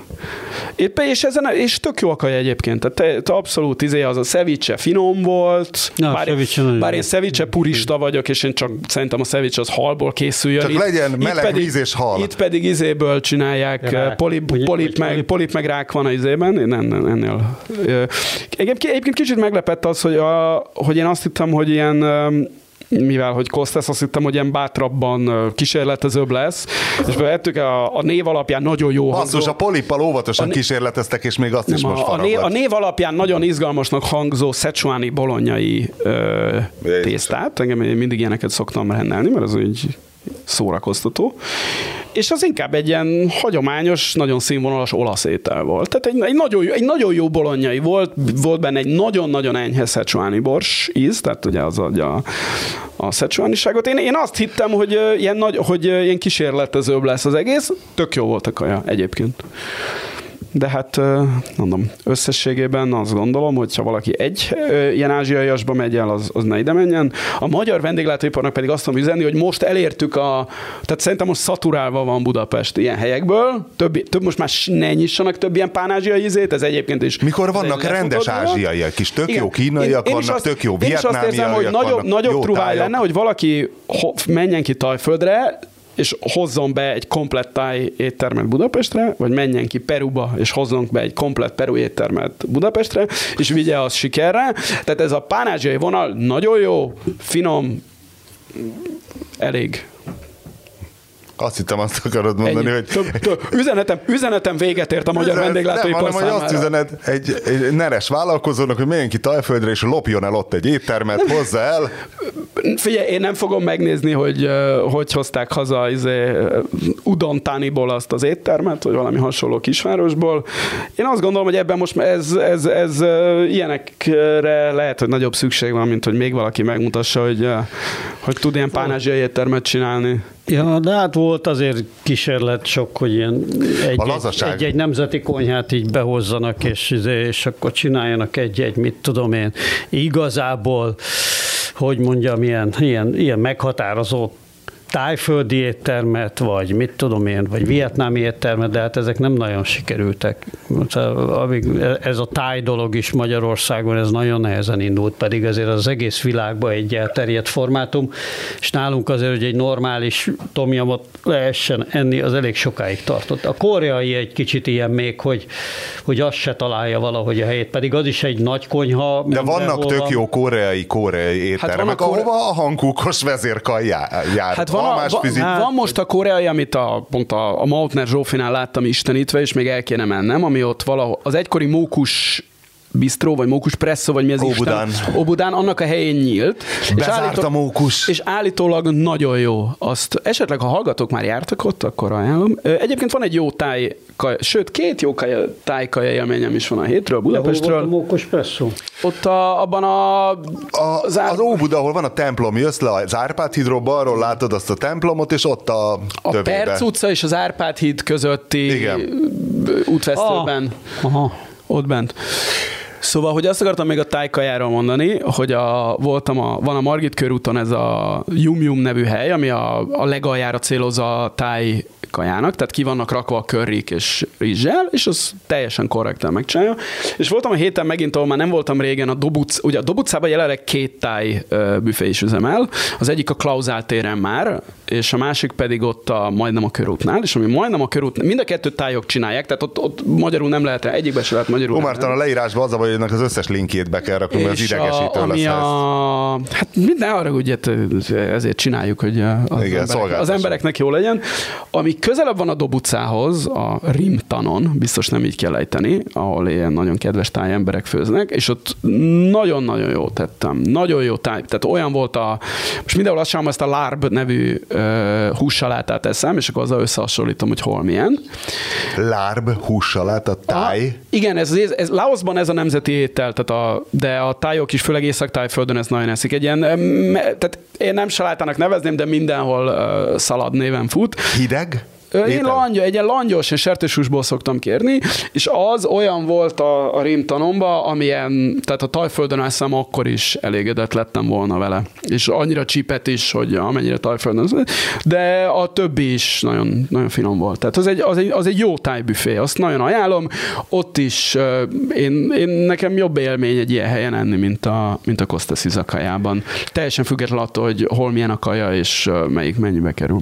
B: Épp, és, ezen, és tök jó a kaja egyébként. Tehát te, te abszolút izé, az a ceviche finom volt. Na, bár, bár én ceviche purista vagyok, és én csak szerintem a ceviche az halból készüljön.
A: Csak itt, legyen meleg itt pedig, víz és hal.
B: Itt pedig izéből csinálják, rák, polip, polip, polip, meg, polip meg rák van a izében, én ennél. Egyébként kicsit meglepett az, hogy, a, hogy én azt hittem, hogy ilyen mivel hogy Kostas azt hittem, hogy ilyen bátrabban kísérletezőbb lesz, és ettük a, a név alapján nagyon jó
A: Basszus, hangzó... a polippal óvatosan né... kísérleteztek, és még azt is most
B: a, a, név, a név alapján nagyon izgalmasnak hangzó szecsuáni bolonyai ö, tésztát, engem én mindig ilyeneket szoktam rendelni, mert az úgy szórakoztató. És az inkább egy ilyen hagyományos, nagyon színvonalas olasz étel volt. Tehát egy, egy, nagyon, egy nagyon jó bolonyai volt, volt benne egy nagyon-nagyon enyhe szecsuáni bors íz, tehát ugye az adja a, a szecsuániságot. Én, én azt hittem, hogy ilyen, nagy, hogy ilyen kísérletezőbb lesz az egész. Tök jó volt a kaja egyébként de hát mondom, összességében azt gondolom, hogy ha valaki egy ilyen ázsiaiasba megy el, az, az ne ide menjen. A magyar vendéglátóiparnak pedig azt tudom üzenni, hogy most elértük a, tehát szerintem most szaturálva van Budapest ilyen helyekből, több, több most már ne nyissanak több ilyen pánázsiai izét, ez egyébként is.
A: Mikor vannak rendes ázsiaiak is, tök Igen. jó kínaiak én, vannak, én azt, tök jó vietnámiak Én is azt érzem,
B: hogy nagyobb, nagyobb truváj lenne, hogy valaki menjen ki Tajföldre, és hozzon be egy komplett táj éttermet Budapestre, vagy menjen ki Peruba, és hozzon be egy komplett Peru éttermet Budapestre, és vigye az sikerre. Tehát ez a pánázsiai vonal nagyon jó, finom, elég
A: azt hittem, azt akarod mondani, Ennyi. hogy... Több,
B: több. Üzenetem, üzenetem véget ért a magyar vendéglátóipar
A: Nem, hanem, hogy azt üzenet egy, egy neres vállalkozónak, hogy menjen ki Tajföldre, és lopjon el ott egy éttermet, hozza el.
B: Figyelj, én nem fogom megnézni, hogy hogy hozták haza izé, Udontániból azt az éttermet, vagy valami hasonló kisvárosból. Én azt gondolom, hogy ebben most ez, ez, ez, ez ilyenekre lehet, hogy nagyobb szükség van, mint hogy még valaki megmutassa, hogy, hogy tud ilyen pánázsiai éttermet csinálni.
C: Ja, de hát volt azért kísérlet sok, hogy ilyen egy, egy, egy, egy nemzeti konyhát így behozzanak, és, és akkor csináljanak egy-egy, mit tudom én, igazából, hogy mondjam, ilyen, ilyen, ilyen meghatározott tájföldi éttermet, vagy mit tudom én, vagy vietnámi éttermet, de hát ezek nem nagyon sikerültek. Ez a táj dolog is Magyarországon, ez nagyon nehezen indult, pedig azért az egész világban egy elterjedt formátum, és nálunk azért, hogy egy normális tomjamot lehessen enni, az elég sokáig tartott. A koreai egy kicsit ilyen még, hogy, hogy azt se találja valahogy a helyét, pedig az is egy nagy konyha.
A: De vannak tök jó koreai, koreai éttermek, hát ahova a hangkúkos vezérkaj jár. Hát van
B: van, van, van most a koreai, amit a, pont a, a Mautner Zsófinál láttam istenítve, és még el kéne mennem, ami ott valahol, az egykori mókus bistró, vagy mókus presszó, vagy mi az
A: Óbudán.
B: Isten. Óbudán, annak a helyén nyílt.
A: Bezárt és állító, a mókus.
B: És állítólag nagyon jó. Azt esetleg, ha hallgatók már jártak ott, akkor ajánlom. Egyébként van egy jó táj, kaj, sőt, két jó kaj, tájkaja élményem is van a hétről, Budapestről. De hol
C: volt a mókus presszó?
B: Ott a, abban a...
A: a az, az Óbuda, ahol van a templom, jössz le az Árpád hídról, balról látod azt a templomot, és ott a
B: A tövébe. Perc utca és az Árpád híd közötti Igen. útvesztőben. Ah. Aha. Ott bent. Szóval, hogy azt akartam még a tájkajáról mondani, hogy a, voltam a, van a Margit körúton ez a Yum Yum nevű hely, ami a, a legaljára célozza a táj kajának, tehát ki vannak rakva a körrik és rizssel, és az teljesen korrekten megcsinálja. És voltam a héten megint, ahol már nem voltam régen, a Dobuc, ugye a Dobucában jelenleg két táj büfé is üzemel, az egyik a Klauzál téren már, és a másik pedig ott a, majdnem a körútnál, és ami majdnem a körút, mind a kettő tájok csinálják, tehát ott, ott magyarul nem lehet, egyikbe se lehet magyarul.
A: Omártan a leírásban az a baj, hogy az összes linkjét be kell rakni, mert az idegesítő a, lesz. A,
B: hát minden arra, hogy ezért csináljuk, hogy az, Igen, emberek, az embereknek jó legyen. Ami közelebb van a Dobucához, a Rimtanon, biztos nem így kell ejteni, ahol ilyen nagyon kedves táj emberek főznek, és ott nagyon-nagyon jó tettem. Nagyon jó táj. Tehát olyan volt a, most mindenhol azt sem, ezt a LARB nevű hússalátát eszem, és akkor azzal összehasonlítom, hogy hol milyen.
A: Lárb, hússalát, táj?
B: Igen, ez, ez, ez Laosban ez a nemzeti étel, tehát a, de a tájok is, főleg észak-tájföldön ez nagyon eszik. Egy ilyen, tehát én nem salátának nevezném, de mindenhol uh, szalad néven fut.
A: Hideg?
B: Én langya, egy ilyen langyos, és sertéshúsból szoktam kérni, és az olyan volt a, a rímtanomba, amilyen, tehát a tajföldön eszem, akkor is elégedett lettem volna vele. És annyira csipet is, hogy amennyire tajföldön, de a többi is nagyon, nagyon finom volt. Tehát az egy, az egy, az egy jó tájbüfé, azt nagyon ajánlom. Ott is én, én nekem jobb élmény egy ilyen helyen enni, mint a, mint a Szizakajában. Teljesen függetlenül attól, hogy hol milyen a kaja, és melyik mennyibe kerül.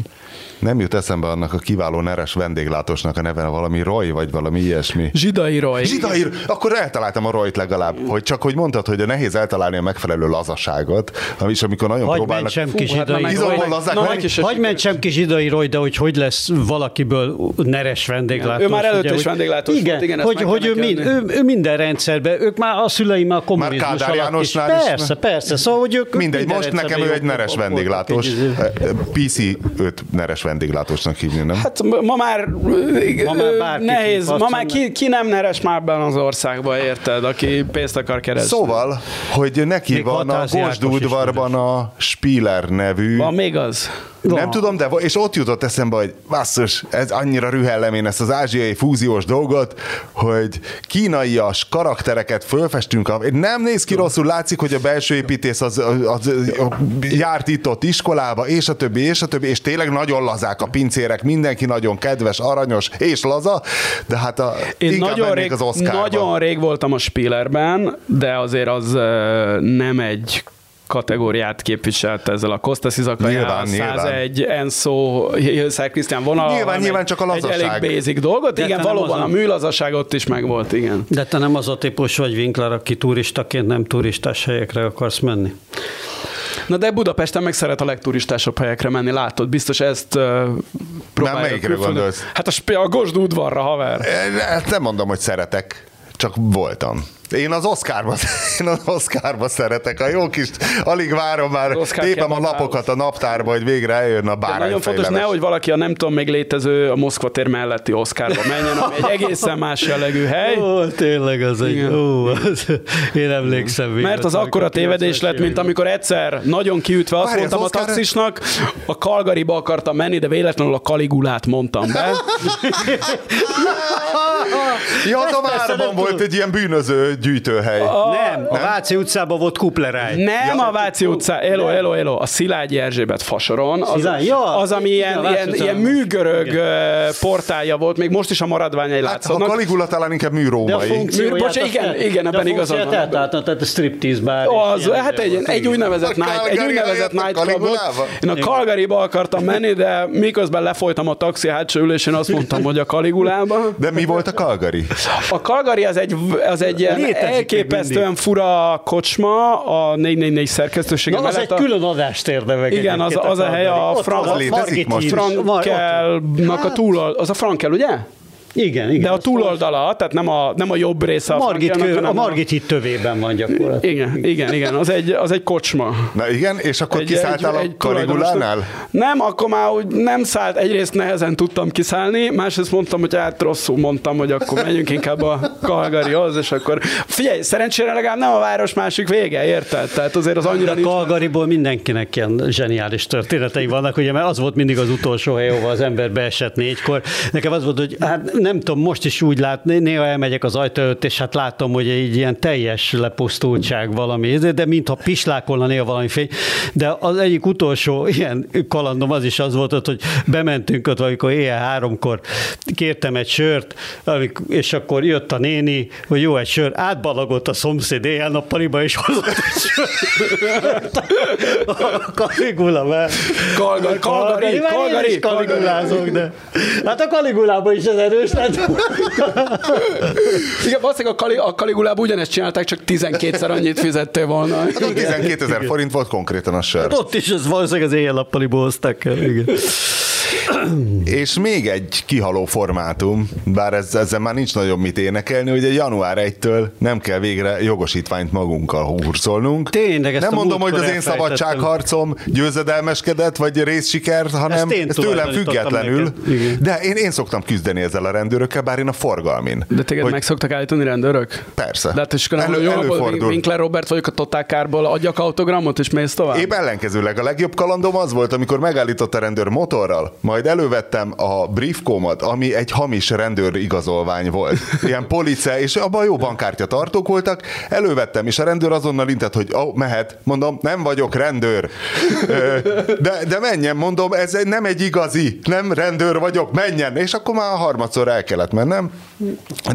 A: Nem jut eszembe annak a kiváló neres vendéglátósnak a neve, valami Roy, vagy valami ilyesmi.
B: Zsidai Roy.
A: Zsidai Akkor eltaláltam a Royt legalább, hogy csak hogy mondtad, hogy a nehéz eltalálni a megfelelő lazaságot, ami is amikor nagyon
C: hagy
A: próbálnak.
C: Sem Fú, ki hát zsidai. Hagy mentsem ki zsidai Roy, de hogy hogy lesz valakiből neres vendéglátós.
B: Ő már előtt is vendéglátós
C: igen, volt, igen hogy, hogy ő, mind, ő, ő, minden rendszerben, ők már a szüleim a kommunizmus már alatt is. Persze, persze, szóval, hogy ők
A: Mindegy, most nekem ő egy neres vendéglátós. PC 5 neres vendéglátósnak hívni, nem?
B: Hát ma már, ma már nehéz, ma már ki, ki nem neres már ebben az országban, érted, aki pénzt akar keresni.
A: Szóval, hogy neki még van a Gosdúdvarban a Spiller nevű.
B: Van még az?
A: Nem van. tudom, de és ott jutott eszembe, hogy basszus, ez annyira rühellem én ezt az ázsiai fúziós dolgot, hogy kínaias karaktereket fölfestünk. Nem néz ki rosszul, látszik, hogy a belső építész az, az, az járt itt ott iskolába, és a többi, és a többi, és tényleg nagyon lazák a pincérek, mindenki nagyon kedves, aranyos és laza, de hát a,
B: én nagyon rég, az Oscarba. Nagyon rég voltam a Spillerben, de azért az nem egy kategóriát képviselt ezzel a Costa Szizakaja, 101, Enzo, Hilszer Krisztián vonal.
A: Nyilván, nyilván csak a lazaság.
B: Egy elég basic dolgot. De igen, valóban a, a műlazaság ott is megvolt, igen.
C: De te nem az a típus vagy Winkler, aki turistaként nem turistás helyekre akarsz menni?
B: Na de Budapesten meg szeret a legturistásabb helyekre menni, látod, biztos ezt uh, próbálja.
A: Nem, melyikre gondolsz?
B: Hát a, a Gosd udvarra, haver.
A: Hát nem mondom, hogy szeretek, csak voltam. Én az Oscarba, én az Oscarba szeretek. A jó kis, alig várom már, tépem a lapokat a naptárba, hogy végre eljön a bárány
B: Nagyon fontos, nehogy valaki a nem tudom még létező a Moszkva tér melletti Oscarba menjen, ami egy egészen más jellegű hely.
C: Ó, tényleg az egy, ó, az, én emlékszem.
B: Mert az akkora tévedés lett, mint amikor egyszer nagyon kiütve azt Várj, mondtam a taxisnak, a Kalgariba akartam menni, de véletlenül a Kaligulát mondtam be.
A: ja, a volt egy ilyen bűnöző gyűjtőhely.
C: A, nem, a Váci utcában volt kupleráj.
B: Nem ja. a Váci utca, elo, elo, elo, a Szilágyi Erzsébet fasoron. Az,
C: ja.
B: az ami ilyen, ilyen, ilyen műgörög igen. portálja volt, még most is a maradványai hát, látszódnak.
A: A Kaligula talán inkább műrómai.
B: Mű, bocs, igen, igen, ebben igazad van.
C: Tehát a striptease bár.
B: Az, hát egy, egy úgynevezett night, egy úgynevezett night club volt. Én a Calgaryba akartam menni, de miközben lefolytam a taxi hátsó ülésén, azt mondtam, hogy a Kaligulába.
A: De mi volt a Calgary?
B: A Calgary az egy, az egy ilyen elképesztően fura kocsma a 444 szerkesztősége
C: Na, az egy a... külön adást érdemek.
B: Igen, az, az a hely a Frankelnak a túl, az a Frankel, ugye?
C: Igen, igen.
B: De a túloldala, tehát nem a, nem a jobb része
C: a Margit, kö, a Margit híd tövében van gyakorlatilag.
B: Igen, igen, igen, az egy, az egy kocsma.
A: Na igen, és akkor egy, kiszálltál egy, a Kaligulánál?
B: Nem, akkor már úgy nem szállt, egyrészt nehezen tudtam kiszállni, másrészt mondtam, hogy hát rosszul mondtam, hogy akkor menjünk inkább a Kalgarihoz, és akkor figyelj, szerencsére legalább nem a város másik vége, érted? Tehát azért az annyira
C: a Kalgariból mindenkinek ilyen zseniális történetei vannak, ugye, mert az volt mindig az utolsó hely, ahol az ember beesett négykor. Nekem az volt, hogy hát nem tudom, most is úgy látni, néha elmegyek az ajtó előtt, és hát látom, hogy egy ilyen teljes lepusztultság valami, de mintha pislákolna néha valami fény. De az egyik utolsó ilyen kalandom az is az volt, hogy bementünk ott, amikor éjjel háromkor kértem egy sört, és akkor jött a néni, hogy jó egy sör, átbalagott a szomszéd éjjel-nappaliba, és hozott egy sört. A kaligula, mert...
B: Kalgari, kalgari, kalgari,
C: kaligulázok, de... Hát a kaligulában is ez erős lett.
B: Igen, valószínűleg a, Kali, a Kaligulában ugyanezt csinálták, csak 12-szer annyit fizettél volna. Hát
A: 12 ezer forint volt konkrétan a sör. Hát
C: ott is ez valószínűleg az éjjel-nappaliból hozták el. Igen.
A: és még egy kihaló formátum, bár ez, ezzel már nincs nagyon mit énekelni, hogy a január 1-től nem kell végre jogosítványt magunkkal hurcolnunk.
C: Tényleg,
A: nem mondom, hogy az én szabadságharcom győzedelmeskedett, vagy részsiker, hanem ez tőlem függetlenül. De én, én szoktam küzdeni ezzel a rendőrökkel, bár én a forgalmin.
B: De téged hogy... meg szoktak állítani rendőrök?
A: Persze.
B: De hát és Elő, előfordul. Winkler Robert vagyok a Totálkárból, adjak autogramot, és mész tovább?
A: Épp ellenkezőleg a legjobb kalandom az volt, amikor megállított a rendőr motorral, majd elővettem a briefkomat, ami egy hamis rendőr igazolvány volt. Ilyen police, és abban jó bankkártya tartók voltak, elővettem, és a rendőr azonnal intett, hogy oh, mehet. Mondom, nem vagyok rendőr. De, de menjen, mondom, ez nem egy igazi, nem rendőr vagyok, menjen. És akkor már a harmadszor el kellett mennem.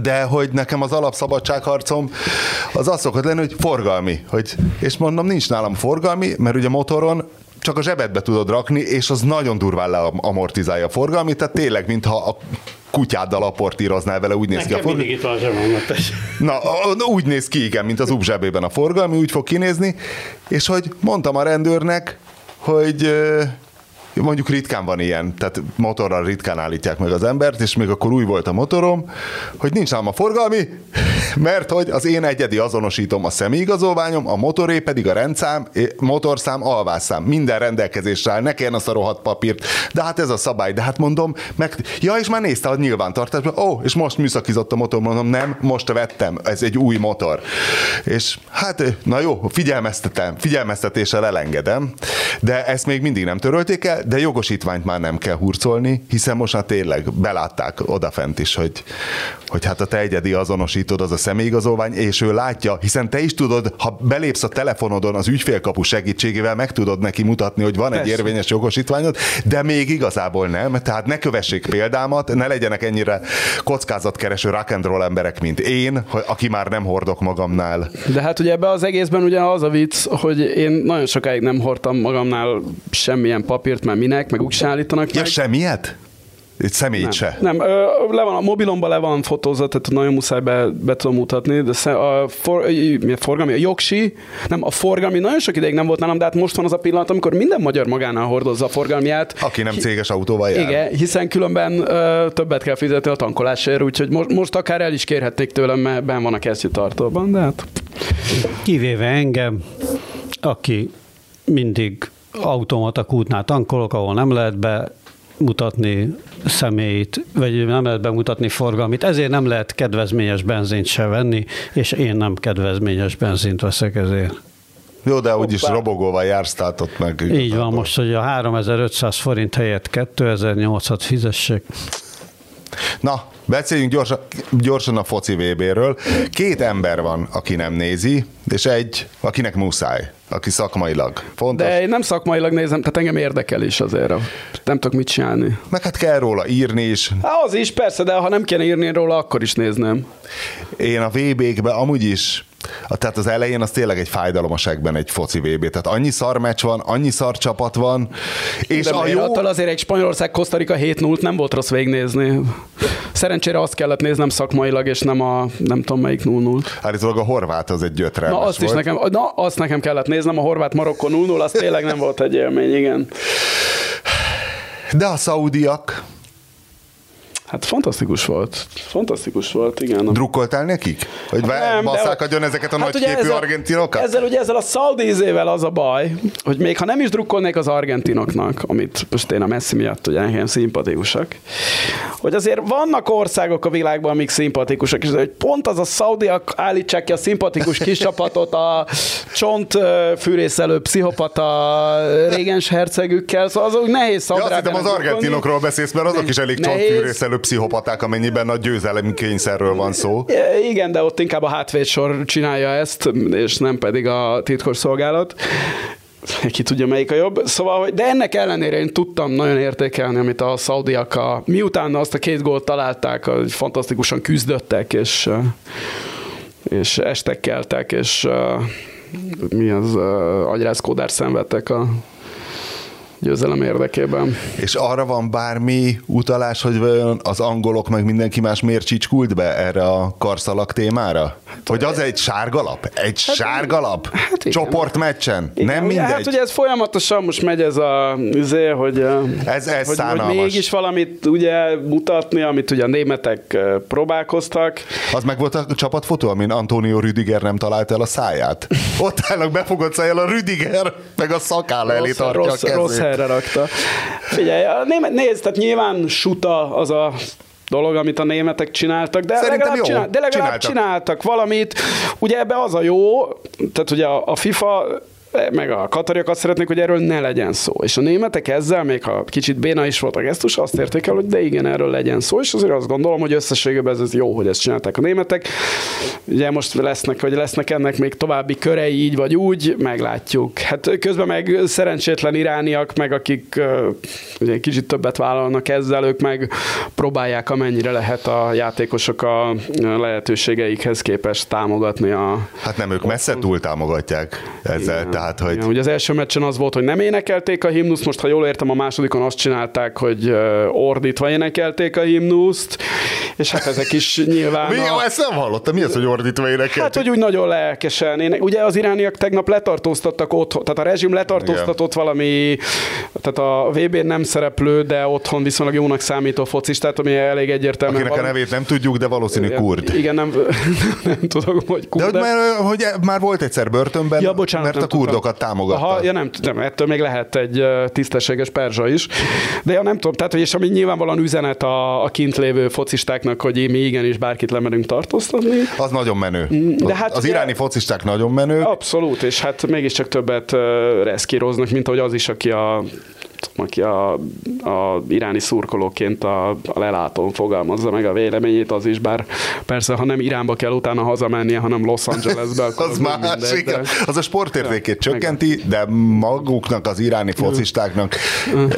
A: De hogy nekem az alapszabadságharcom az az szokott lenni, hogy forgalmi. Hogy, és mondom, nincs nálam forgalmi, mert ugye motoron csak a zsebedbe tudod rakni, és az nagyon durván leamortizálja a forgalmi, tehát tényleg, mintha a kutyáddal aportíroznál vele, úgy néz
C: Nekem ki a forgalmi. itt van
A: Na, úgy néz ki, igen, mint az zsebében a forgalmi, úgy fog kinézni, és hogy mondtam a rendőrnek, hogy mondjuk ritkán van ilyen, tehát motorral ritkán állítják meg az embert, és még akkor új volt a motorom, hogy nincs nálam a forgalmi, mert hogy az én egyedi azonosítom a személyigazolványom, a motoré pedig a rendszám, motorszám, alvásszám, minden rendelkezésre áll, ne kelljen azt a rohadt papírt, de hát ez a szabály, de hát mondom, meg, ja, és már nézte a nyilvántartásban, ó, oh, és most műszakizott a motor, mondom, nem, most vettem, ez egy új motor. És hát, na jó, figyelmeztetem, figyelmeztetéssel elengedem, de ezt még mindig nem törölték el, de jogosítványt már nem kell hurcolni, hiszen most már tényleg belátták odafent is, hogy, hogy hát a te egyedi azonosítod az a személyigazolvány, és ő látja, hiszen te is tudod, ha belépsz a telefonodon az ügyfélkapu segítségével, meg tudod neki mutatni, hogy van Persze. egy érvényes jogosítványod, de még igazából nem, tehát ne kövessék példámat, ne legyenek ennyire kockázatkereső rock and roll emberek, mint én, aki már nem hordok magamnál.
B: De hát ugye ebbe az egészben ugye az a vicc, hogy én nagyon sokáig nem hordtam magamnál semmilyen papírt, mert minek, meg úgy se állítanak
A: ja, meg. semmiet? Egy személyt
B: nem,
A: se?
B: Nem, ö, le van, a mobilomban le van fotózat, tehát nagyon muszáj be, be tudom mutatni, de a, for, mi a forgalmi, a jogsi, nem, a forgalmi nagyon sok ideig nem volt nálam, de hát most van az a pillanat, amikor minden magyar magánál hordozza a forgalmiát.
A: Aki nem céges autóval jár.
B: Igen, hiszen különben ö, többet kell fizetni a tankolásért, úgyhogy most, most akár el is kérhették tőlem, mert ben van a tartóban, de hát...
C: Kivéve engem, aki mindig automata kútnál tankolok, ahol nem lehet be mutatni személyt, vagy nem lehet bemutatni forgalmit, ezért nem lehet kedvezményes benzint se venni, és én nem kedvezményes benzint veszek ezért.
A: Jó, de úgyis robogóval jársz, tehát ott meg...
C: Így van, most, hogy a 3500 forint helyett 2800 fizessek.
A: Na, Beszéljünk gyorsan, gyorsan a foci VB-ről. Két ember van, aki nem nézi, és egy, akinek muszáj, aki szakmailag fontos.
B: De én nem szakmailag nézem, tehát engem érdekel is azért. Nem tudok mit csinálni.
A: Meg hát kell róla írni is.
B: Há, az is, persze, de ha nem kéne írni róla, akkor is nézném.
A: Én a VB-kbe amúgy is tehát az elején az tényleg egy fájdalom a segben egy foci VB. Tehát annyi szar meccs van, annyi szar csapat van, és
B: De a jó... Attól azért egy Spanyolország Kosztarika 7 0 nem volt rossz végignézni. Szerencsére azt kellett néznem szakmailag, és nem a nem tudom melyik 0-0.
A: Állítólag a horvát az egy gyötrelmes
B: Na azt
A: volt.
B: is nekem, na azt nekem kellett néznem, a horvát Marokko 0-0, az tényleg nem volt egy élmény, igen.
A: De a szaudiak
B: Hát fantasztikus volt. Fantasztikus volt, igen.
A: Drukkoltál nekik? Hogy nem, basszák adjon ezeket a hát nagyképű ezzel, argentinokat?
B: Ezzel ugye ezzel a szaldízével az a baj, hogy még ha nem is drukkolnék az argentinoknak, amit most én a Messi miatt ugye engem szimpatikusak, hogy azért vannak országok a világban, amik szimpatikusak, és hogy pont az a szaudiak állítsák ki a szimpatikus kis csapatot a csont fűrészelő pszichopata régens hercegükkel, szóval az úgy nehéz
A: ja, azt az argentinokról beszélsz, mert azok is elég csontfűrészelő pszichopaták, amennyiben a győzelem kényszerről van szó.
B: Igen, de ott inkább a hátvédsor csinálja ezt, és nem pedig a titkos szolgálat ki tudja melyik a jobb. Szóval, de ennek ellenére én tudtam nagyon értékelni, amit a szaudiak, a, miután azt a két gólt találták, hogy fantasztikusan küzdöttek, és, és estek keltek, és mi az agyrázkódás szenvedtek a győzelem érdekében.
A: És arra van bármi utalás, hogy az angolok meg mindenki más miért csicskult be erre a karszalag témára? Hogy az egy sárgalap? Egy hát, sárgalap? Hát Csoportmeccsen? Igen, Nem mindegy? Hát
B: ugye ez folyamatosan most megy ez a, izé, hogy,
A: ez, ez
B: hogy, hogy mégis valamit ugye mutatni, amit ugye a németek próbálkoztak.
A: Az meg volt a csapatfotó, amin Antonio Rüdiger nem talált el a száját. Ott állnak befogott szájjal a Rüdiger, meg a szakáll elé tartja
B: rossz, a kezét. Rossz helyre rakta. Figyelj, német, nézd, tehát nyilván suta az a dolog, amit a németek csináltak, de Szerintem legalább, jó. Csinál, de legalább csináltak. csináltak valamit. Ugye ebbe az a jó, tehát ugye a, a FIFA meg a katariak azt szeretnék, hogy erről ne legyen szó. És a németek ezzel, még ha kicsit béna is volt a gesztus, azt érték el, hogy de igen, erről legyen szó, és azért azt gondolom, hogy összességében ez jó, hogy ezt csinálták a németek. Ugye most lesznek, vagy lesznek ennek még további körei, így vagy úgy, meglátjuk. Hát közben meg szerencsétlen irániak, meg akik ugye kicsit többet vállalnak ezzel, ők meg próbálják amennyire lehet a játékosok a lehetőségeikhez képest támogatni a...
A: Hát nem, ők messze túl támogatják ezzel, Igen. Tehát
B: hogy... Igen, ugye az első meccsen az volt, hogy nem énekelték a himnuszt, most ha jól értem, a másodikon azt csinálták, hogy ordítva énekelték a himnuszt, és hát ezek is nyilván...
A: Mi? A... Ezt nem hallottam, mi az, hogy ordítva énekelték?
B: Hát, hogy úgy nagyon lelkesen. Én, ugye az irániak tegnap letartóztattak otthon, tehát a rezsim letartóztatott Igen. valami, tehát a vb n nem szereplő, de otthon viszonylag jónak számító focistát, ami elég egyértelmű.
A: Akinek valami... a nevét nem tudjuk, de valószínű
B: igen,
A: kurd.
B: Igen, nem, nem tudom, hogy kurd.
A: De, hogy már, hogy már volt egyszer börtönben, ja, bocsánat, mert a kurd kurdokat támogatta. Aha,
B: ja nem, nem, ettől még lehet egy tisztességes perzsa is. De ja nem tudom, tehát hogy és ami nyilvánvalóan üzenet a, a kint lévő focistáknak, hogy mi igenis bárkit lemerünk tartóztatni.
A: Az nagyon menő. Mm, de hát az ugye, iráni focisták nagyon menő.
B: Abszolút, és hát mégiscsak többet reszkíroznak, mint ahogy az is, aki a aki a, a iráni szurkolóként a, a lelátón fogalmazza meg a véleményét, az is, bár persze, ha nem Iránba kell utána hazamennie, hanem Los Angelesbe, akkor
A: az, az más, mindegy, de... Az a sportértékét ja, csökkenti, de maguknak, az iráni focistáknak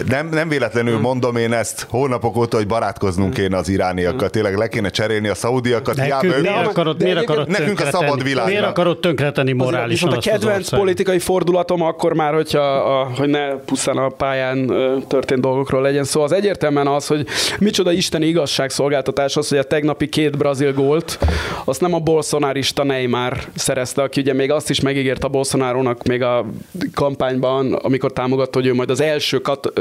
A: nem, nem véletlenül mondom én ezt hónapok óta, hogy barátkoznunk kéne az irániakkal, tényleg le kéne cserélni a szaudiakat.
C: Nekünk, hiába, miért akarod, miért akarod
A: nekünk a szabad világ.
C: Miért akarod tönkretenni morálisan
B: Viszont a kedvenc politikai fordulatom akkor már, hogyha a, hogy ne pusztán a pályán történt dolgokról legyen szó. Az egyértelműen az, hogy micsoda isteni igazságszolgáltatás az, hogy a tegnapi két brazil gólt, azt nem a bolsonárista Neymar szerezte, aki ugye még azt is megígért a Bolsonarónak még a kampányban, amikor támogatta, hogy ő majd az első, kat,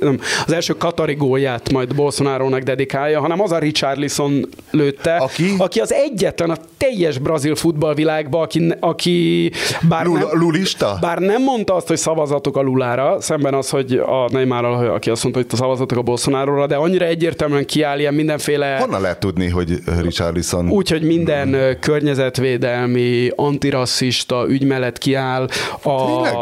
B: nem, az első katari gólját majd Bolsonarónak dedikálja, hanem az a Richarlison lőtte, aki, aki az egyetlen a teljes brazil futballvilágban, aki, aki
A: bár, Lula, nem, Lulista?
B: bár nem mondta azt, hogy szavazatok a Lulára, szemben az, hogy a neymar aki azt mondta, hogy a szavazatok a bolsonaro de annyira egyértelműen kiáll ilyen mindenféle...
A: Honnan lehet tudni, hogy Richarlison...
B: Úgy, hogy minden hmm. környezetvédelmi, antirasszista ügy mellett kiáll. A, Tényleg?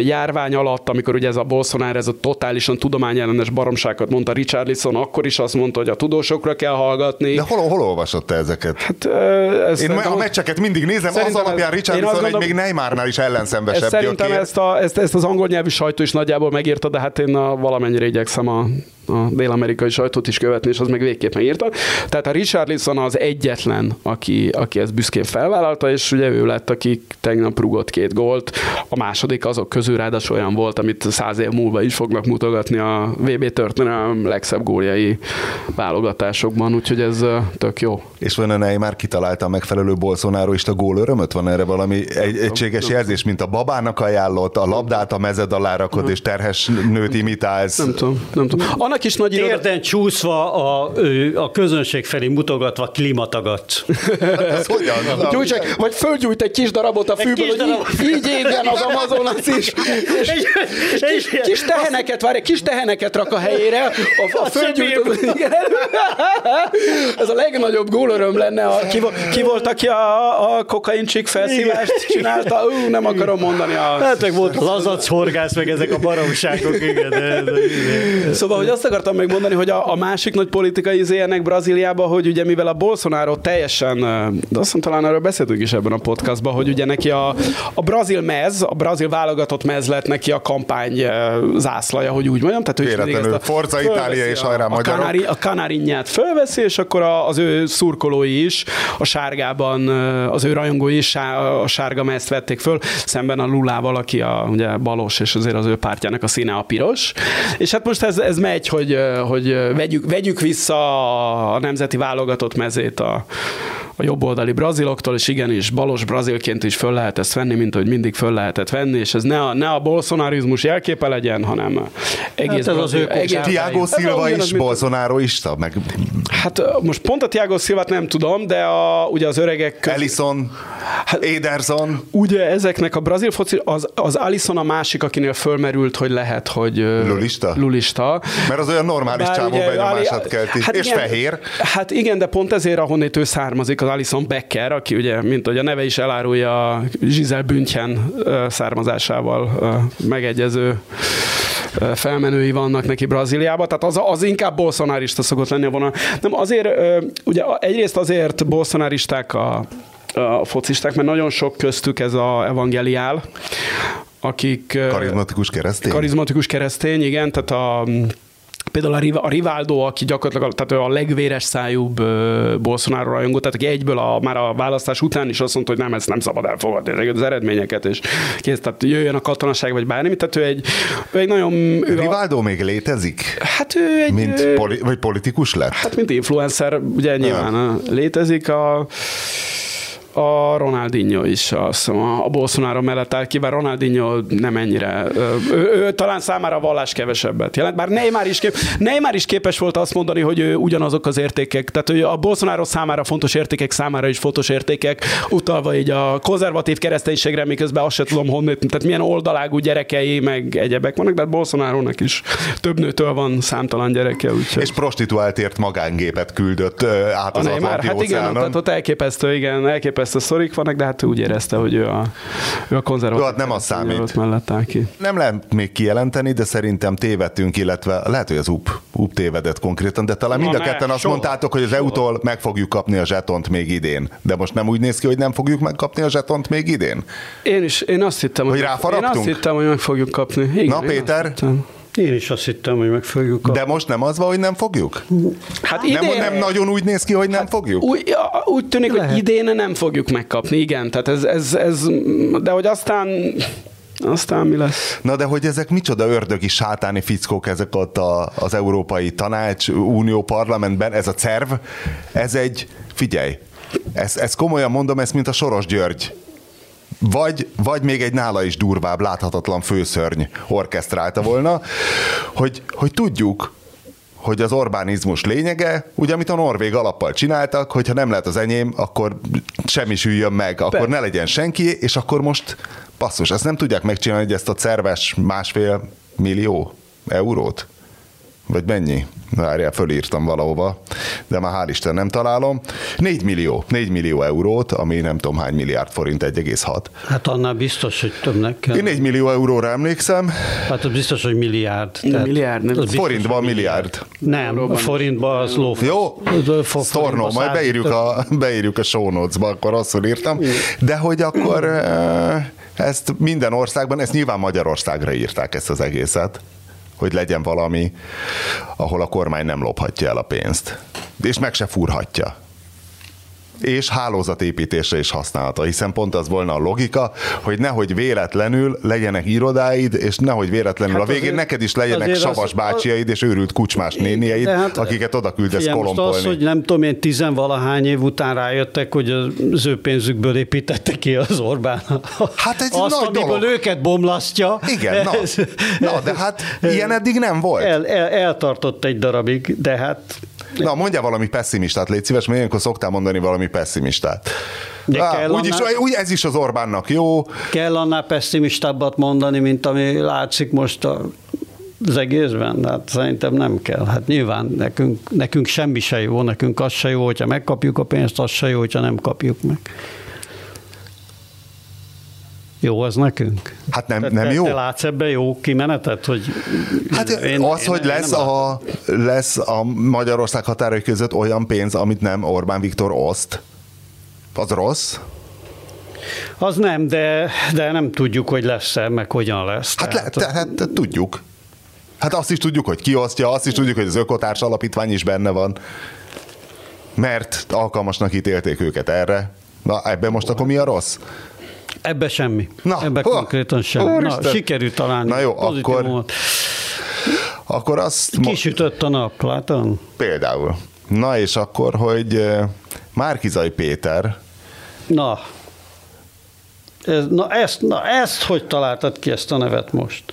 B: Járvány alatt, amikor ugye ez a Bolsonaro, ez a totálisan tudományellenes baromságot mondta Richarlison, akkor is azt mondta, hogy a tudósokra kell hallgatni.
A: De hol, hol olvasott te ezeket? Hát, ez én a meccseket mindig nézem, az alapján Richarlison egy még Neymarnál is ellenszenvesebb.
B: Szerintem ezt, a, ezt, ezt, az angol nyelvű sajtó is nagyjából megírta, de hát én a, valamennyire igyekszem a, a dél-amerikai sajtót is követni, és az meg végképp megírta. Tehát a Richarlison az egyetlen, aki, aki ezt büszkén felvállalta, és ugye ő lett, aki tegnap rugott két gólt. A második azok közül ráadásul olyan volt, amit száz év múlva is fognak mutogatni a VB történelem legszebb góljai válogatásokban, úgyhogy ez tök jó.
A: És van a Neymar kitalálta a megfelelő a gól örömöt? Van erre valami egy, egységes jelzés, mint a babának ajánlott, a labdát a mezed alá rakod, és terhes nőt imitálsz?
B: Nem tudom, nem tudom. Annak is nagy
C: iroda... Térden csúszva a, a közönség felé mutogatva klímatagat.
A: Ez hogyan?
B: Gyújts, vagy fölgyújt egy kis darabot a fűből, hogy darab... így, így égjen az Amazonas is. És, és kis, kis teheneket, várj, kis teheneket rak a helyére. A, a fölgyújt, Ez a legnagyobb gólöröm lenne. A, ki, ki volt, aki a, a kokaincsik felszívást csinálta? Ú, nem akarom mondani. A...
C: Hát meg volt lazac horgász, meg ezek a baromságok. Igen, de, de,
B: de. Szóval, hogy azt azt akartam megmondani, hogy a, a másik nagy politikai izének Brazíliában, hogy ugye mivel a Bolsonaro teljesen, de azt mondtam, talán erről beszéltünk is ebben a podcastban, hogy ugye neki a, a brazil mez, a brazil válogatott mez lett neki a kampány zászlaja, hogy úgy mondjam.
A: Tehát ő ezt a Forza Itália és hajrá
B: a, kanári, a kanárinyát fölveszi, és akkor az ő szurkolói is a sárgában, az ő rajongói is a sárga mezt vették föl, szemben a Lulával, aki a ugye balos, és azért az ő pártjának a színe a piros. És hát most ez, ez megy, hogy, hogy vegyük, vegyük vissza a nemzeti válogatott mezét a, a jobboldali braziloktól, és igenis balos brazilként is föl lehet ezt venni, mint hogy mindig föl lehetett venni, és ez ne a, ne a bolsonarizmus jelképe legyen, hanem egész hát ez
A: az ő egész Tiago Silva is bolsonaroista, meg...
B: Hát most pont a Tiago Silva nem tudom, de a, ugye az öregek...
A: Köz... Ellison, Ederson.
B: Ugye ezeknek a brazil foci, az, az Alisson a másik, akinél fölmerült, hogy lehet, hogy...
A: Lulista?
B: Lulista.
A: Mert az olyan normális csávó benyomását kelti, hát és igen, fehér.
B: Hát igen, de pont ezért, ahonnét ő származik, az Alison Becker, aki ugye, mint hogy a neve is elárulja, Giselle Bündchen származásával megegyező felmenői vannak neki Brazíliában, tehát az, az inkább bolsonárista szokott lenni a vonal. Nem, azért, ugye egyrészt azért bolsonáristák a, a focisták, mert nagyon sok köztük ez a evangeliál, akik...
A: Karizmatikus keresztény?
B: Karizmatikus keresztény, igen, tehát a Például a, Rivaldo, aki gyakorlatilag tehát ő a legvéres szájúbb Bolsonaro rajongó, tehát aki egyből a, már a választás után is azt mondta, hogy nem, ezt nem szabad elfogadni az eredményeket, és kész, tehát jöjjön a katonaság, vagy bármi, tehát ő egy, ő egy nagyon... Ő
A: Rivaldo a, még létezik?
B: Hát ő egy...
A: Mint poli, vagy politikus lett?
B: Hát mint influencer, ugye nyilván ja. létezik a a Ronaldinho is azt a Bolsonaro mellett áll ki, bár Ronaldinho nem ennyire, ő, ő, ő talán számára a vallás kevesebbet jelent, bár Neymar is, kép, Neymar is képes volt azt mondani, hogy ő ugyanazok az értékek, tehát hogy a Bolsonaro számára fontos értékek, számára is fontos értékek, utalva így a konzervatív kereszténységre, miközben azt se tudom honnan, tehát milyen oldalágú gyerekei, meg egyebek vannak, de hát Bolsonaro-nak is több nőtől van számtalan gyereke. Úgyhogy.
A: És prostituáltért magángépet küldött át az a Neymar,
B: hát igen, tehát ott elképesztő, igen, elképesztő elképesztő szorik vannak, de hát ő úgy érezte, hogy ő a, ő a konzervatív.
A: hát nem az számít. Mellett áll ki. Nem lehet még kijelenteni, de szerintem tévedtünk, illetve lehet, hogy az UP, UP tévedett konkrétan, de talán mind a ketten azt soha, mondtátok, hogy az EU-tól meg fogjuk kapni a zsetont még idén. De most nem úgy néz ki, hogy nem fogjuk megkapni a zsetont még idén?
B: Én is, én azt hittem,
A: hogy, hogy
B: Én azt hittem, hogy meg fogjuk kapni.
A: Igen, Na Péter?
C: Én is azt hittem, hogy meg fogjuk kapni.
A: De most nem az van, hogy nem fogjuk? Hát idén... nem, nem nagyon úgy néz ki, hogy nem hát fogjuk?
B: Úgy, úgy tűnik, Lehet. hogy idén nem fogjuk megkapni, igen. Tehát ez, ez, ez, de hogy aztán aztán mi lesz?
A: Na de hogy ezek micsoda ördögi sátáni fickók ezek ott a, az Európai Tanács, Unió Parlamentben, ez a cerv, ez egy, figyelj, ezt, ezt komolyan mondom, ez mint a Soros György vagy, vagy még egy nála is durvább, láthatatlan főszörny orkesztrálta volna, hogy, hogy tudjuk, hogy az Orbánizmus lényege, ugye amit a norvég alappal csináltak, hogyha nem lehet az enyém, akkor semmi süljön meg, akkor Be. ne legyen senki, és akkor most basszus, ezt nem tudják megcsinálni, hogy ezt a szerves másfél millió eurót vagy mennyi? Várjál, fölírtam valahova, de már hál' Isten nem találom. 4 millió, 4 millió eurót, ami nem tudom hány milliárd forint, 1,6.
C: Hát annál biztos, hogy többnek kell.
A: Én 4 millió euróra emlékszem.
C: Hát az biztos, hogy milliárd.
B: Tehát milliárd, nem.
A: Biztos, forintban milliárd.
C: Nem, a forintban az ló.
A: Jó, Storno, majd beírjuk a, beírjuk a show notes-ba, akkor rosszul írtam. De hogy akkor eh, ezt minden országban, ezt nyilván Magyarországra írták ezt az egészet hogy legyen valami, ahol a kormány nem lophatja el a pénzt. És meg se furhatja és hálózatépítésre is használható, hiszen pont az volna a logika, hogy nehogy véletlenül legyenek irodáid, és nehogy véletlenül hát a végén azért, neked is legyenek savas az, bácsiaid és őrült kucsmás néniaid, hát, akiket oda küldesz kolompolni.
C: az, hogy nem tudom én tizenvalahány év után rájöttek, hogy az ő pénzükből építette ki az Orbán.
A: Hát egy
C: Azt,
A: nagy
C: amiből
A: dolog.
C: őket bomlasztja.
A: Igen, na, na de hát ilyen eddig nem volt.
C: El, el, eltartott egy darabig, de hát
A: Na, mondja valami pessimistát, légy szíves, mert ilyenkor szoktál mondani valami pessimistát. De Á, kell úgy, annál, is, úgy ez is az Orbánnak jó.
C: Kell annál pessimistábbat mondani, mint ami látszik most a az egészben? Hát szerintem nem kell. Hát nyilván nekünk, nekünk semmi se jó, nekünk az se jó, hogyha megkapjuk a pénzt, az se jó, hogyha nem kapjuk meg. Jó az nekünk?
A: Hát nem, nem
C: te,
A: jó.
C: Te látsz ebben jó kimenetet? Hogy
A: hát én, az, én, hogy én lesz, a, lesz a Magyarország határai között olyan pénz, amit nem Orbán Viktor oszt, az rossz?
C: Az nem, de, de nem tudjuk, hogy lesz-e, meg hogyan lesz.
A: Hát, tehát... le, tehát, tehát tudjuk. Hát azt is tudjuk, hogy kiosztja, azt is tudjuk, hogy az Ökotárs Alapítvány is benne van, mert alkalmasnak ítélték őket erre. Na, ebben most akkor mi a rossz?
C: Ebbe semmi. Na, Ebbe ho, konkrétan semmi. Na, sikerült találni.
A: Na jó, akkor, módot. akkor azt...
C: Kisütött a nap, látom?
A: Például. Na és akkor, hogy eh, Márkizai Péter...
C: Na, ez, na, ezt, na ezt hogy találtad ki ezt a nevet most?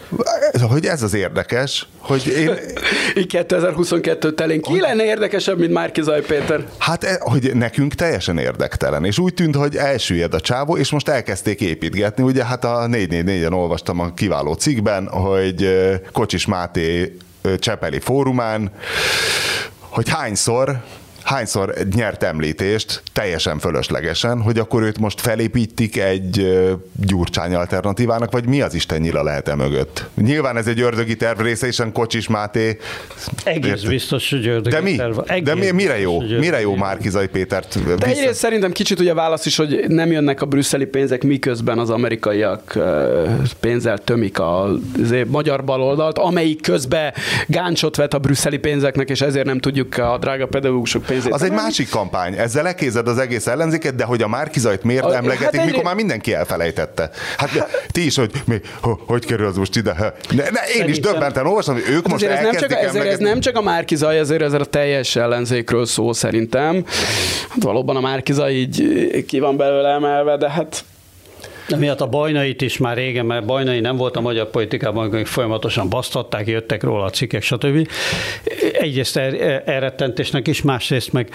A: Hogy ez az érdekes, hogy én...
B: Így 2022 telén ki lenne érdekesebb, mint Márki Zaj Péter?
A: Hát, e, hogy nekünk teljesen érdektelen, és úgy tűnt, hogy elsüllyed a csávó, és most elkezdték építgetni. Ugye hát a 444-en olvastam a kiváló cikkben, hogy Kocsis Máté Csepeli fórumán, hogy hányszor hányszor nyert említést, teljesen fölöslegesen, hogy akkor őt most felépítik egy gyurcsány alternatívának, vagy mi az Isten nyila lehet e mögött? Nyilván ez egy ördögi terv része, és Kocsis Máté...
C: Egész ért... biztos, hogy ördögi
A: De mi?
C: terv.
A: Egész De mi, mire jó? Mire jó Márkizai Pétert?
B: De egyrészt szerintem kicsit ugye a válasz is, hogy nem jönnek a brüsszeli pénzek, miközben az amerikaiak pénzzel tömik a magyar baloldalt, amelyik közben gáncsot vet a brüsszeli pénzeknek, és ezért nem tudjuk a drága pedagógusok pénzét.
A: Az egy másik kampány. Ezzel lekézed az egész ellenzéket, de hogy a Márkizajt miért a, emlegetik, hát mikor már mindenki elfelejtette. Hát ti is, hogy mi, hogy kerül az most ide? Ne, ne, én is döbbenten olvasom, hogy ők hát most ez nem csak,
B: ezért ez nem csak a Márkizaj, ezért ez a teljes ellenzékről szó szerintem. Hát valóban a Márkizaj így ki van belőle emelve, de hát
C: miatt a bajnait is már régen, mert bajnai nem volt a magyar politikában, hogy folyamatosan basztatták, jöttek róla a cikkek, stb. Egyrészt er, elrettentésnek is, másrészt meg,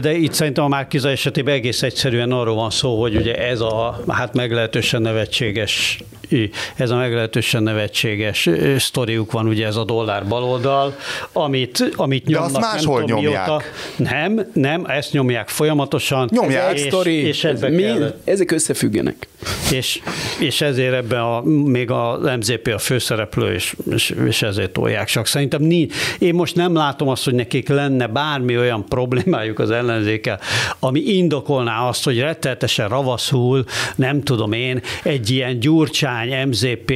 C: de itt szerintem a Márkiza esetében egész egyszerűen arról van szó, hogy ugye ez a hát meglehetősen nevetséges ez a meglehetősen nevetséges sztoriuk van, ugye ez a dollár baloldal, amit, amit nyomnak.
A: De azt máshol nem nyomják. Mióta.
C: Nem, nem, ezt nyomják folyamatosan.
A: Nyomják.
B: És, sztori, és ebbe mi, ezek összefüggenek.
C: És, és ezért ebben a, még a MZP a főszereplő, és, és, és ezért tolják. Csak szerintem nincs. Én most nem látom azt, hogy nekik lenne bármi olyan problémájuk az ellenzékkel, ami indokolná azt, hogy retteltesen ravaszul, nem tudom én, egy ilyen gyurcsán kormány, MZP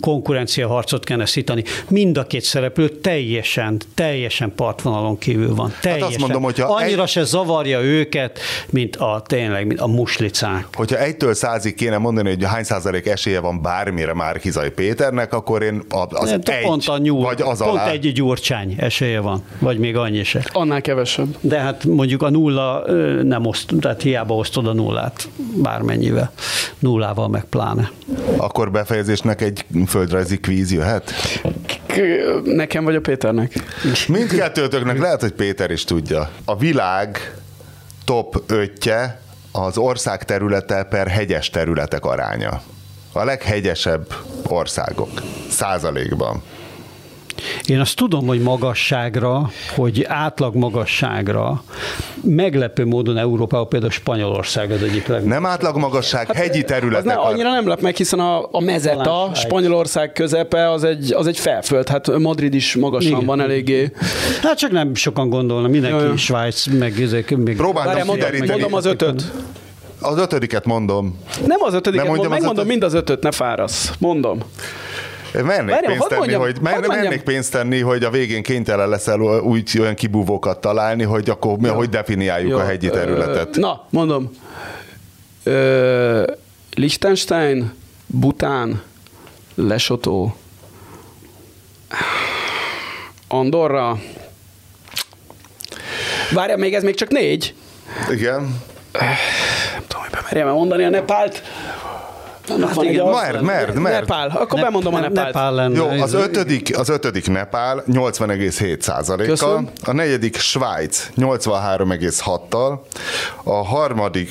C: konkurencia harcot kellene szítani. Mind a két szereplő teljesen, teljesen partvonalon kívül van. Teljesen. Hát azt mondom, hogyha Annyira egy... se zavarja őket, mint a tényleg, mint a muslicák.
A: Hogyha egytől százig kéne mondani, hogy hány százalék esélye van bármire már Kizai Péternek, akkor én az
C: Nem, egy, pont a nyúl, vagy az pont alá. egy gyurcsány esélye van, vagy még annyi se.
B: Annál kevesebb.
C: De hát mondjuk a nulla nem oszt, tehát hiába osztod a nullát bármennyivel. Nullával meg pláne.
A: Akkor befejezésnek egy földrajzi kvíz jöhet?
B: Nekem vagy a Péternek?
A: Mindkettőtöknek lehet, hogy Péter is tudja. A világ top 5 az ország területe per hegyes területek aránya. A leghegyesebb országok százalékban.
C: Én azt tudom, hogy magasságra, hogy átlag magasságra, meglepő módon Európában például Spanyolország az egyik legnagyobb.
A: Nem átlag magasság, hát, hegyi területek.
B: Ne, annyira nem lep meg, hiszen a, a mezeta, Spanyolország közepe, az egy, az egy felföld. Hát Madrid is magasan Igen. van eléggé.
C: Hát csak nem sokan gondolnak, mindenki Jaj. Svájc, meg ezek. Még...
A: Próbáltam mondom,
B: mondom az ötöt.
A: Az ötödiket mondom.
B: Nem az ötödiket, mondom, megmondom ötöd... mind az ötöt, ne fárasz. Mondom.
A: Mernék Várjam, pénzt tenni, mondjam, hogy mer, mernék pénzt tenni, hogy a végén kénytelen leszel úgy olyan kibúvókat találni, hogy akkor mi, hogy definiáljuk Jó. a hegyi területet.
B: Na, mondom. Ö, Liechtenstein, Bután, Lesotó, Andorra. Várja, még ez még csak négy?
A: Igen.
B: Nem tudom, hogy bemerjem mondani a Nepált.
A: Hát van igen, mert, mert, mert.
B: Nepál, akkor ne, bemondom a Nepált. Nepál lenne.
A: Jó, az ötödik, az ötödik Nepál 80,7 százalékkal, a negyedik Svájc 83,6-tal, a harmadik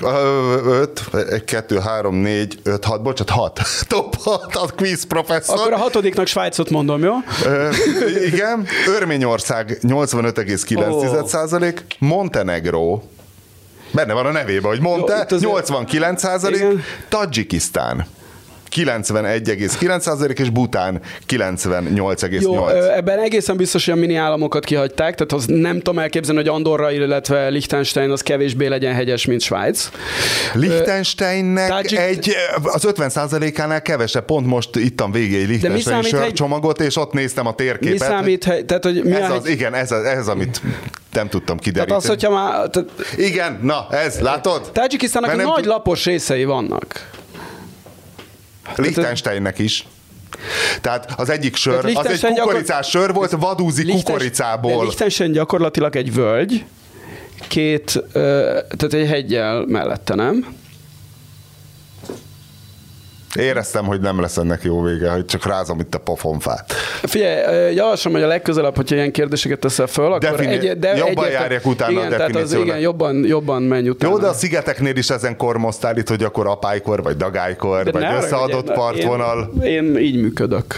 A: 5, 1, 2, 3, 4, 5, 6, bocsánat, 6, top 6, a quiz professzor.
B: Akkor a hatodiknak Svájcot mondom, jó?
A: igen, Örményország 85,9 százalék, Montenegro Benne van a nevében, hogy mondta, 89 százalék, Tadzsikisztán. 91,9% és Bután 98,8%. Jó,
B: ebben egészen biztos, hogy a mini államokat kihagyták, tehát az nem tudom elképzelni, hogy Andorra, illetve Liechtenstein az kevésbé legyen hegyes, mint Svájc.
A: Liechtensteinnek Tajik... egy, az 50%-ánál kevesebb, pont most ittam végig egy Liechtenstein sörcsomagot, és ott néztem a térképet. Mi
B: számít, tehát, hogy mi
A: ez az, igen, ez, az, ez amit nem tudtam kideríteni.
B: Tehát az, hogyha már... Tehát...
A: Igen, na, ez, látod?
B: Tajikisztának nagy lapos részei vannak.
A: Liechtensteinnek is. Tehát az egyik sör, az egy kukoricás sör volt, vadúzi kukoricából.
B: Liechtenstein gyakorlatilag egy völgy, két, tehát egy hegyel mellette, nem?
A: Éreztem, hogy nem lesz ennek jó vége, hogy csak rázom itt a pofonfát.
B: Figyelj, javaslom, hogy a legközelebb, hogyha ilyen kérdéseket teszel föl, akkor Defini-
A: egy, de jobban járjak utána
B: igen, a tehát az, igen, jobban, jobban menj utána.
A: Jó, de a szigeteknél is ezen kormoztál itt, hogy akkor apálykor, vagy dagálykor, de vagy összeadott partvonal.
B: Én, én így működök.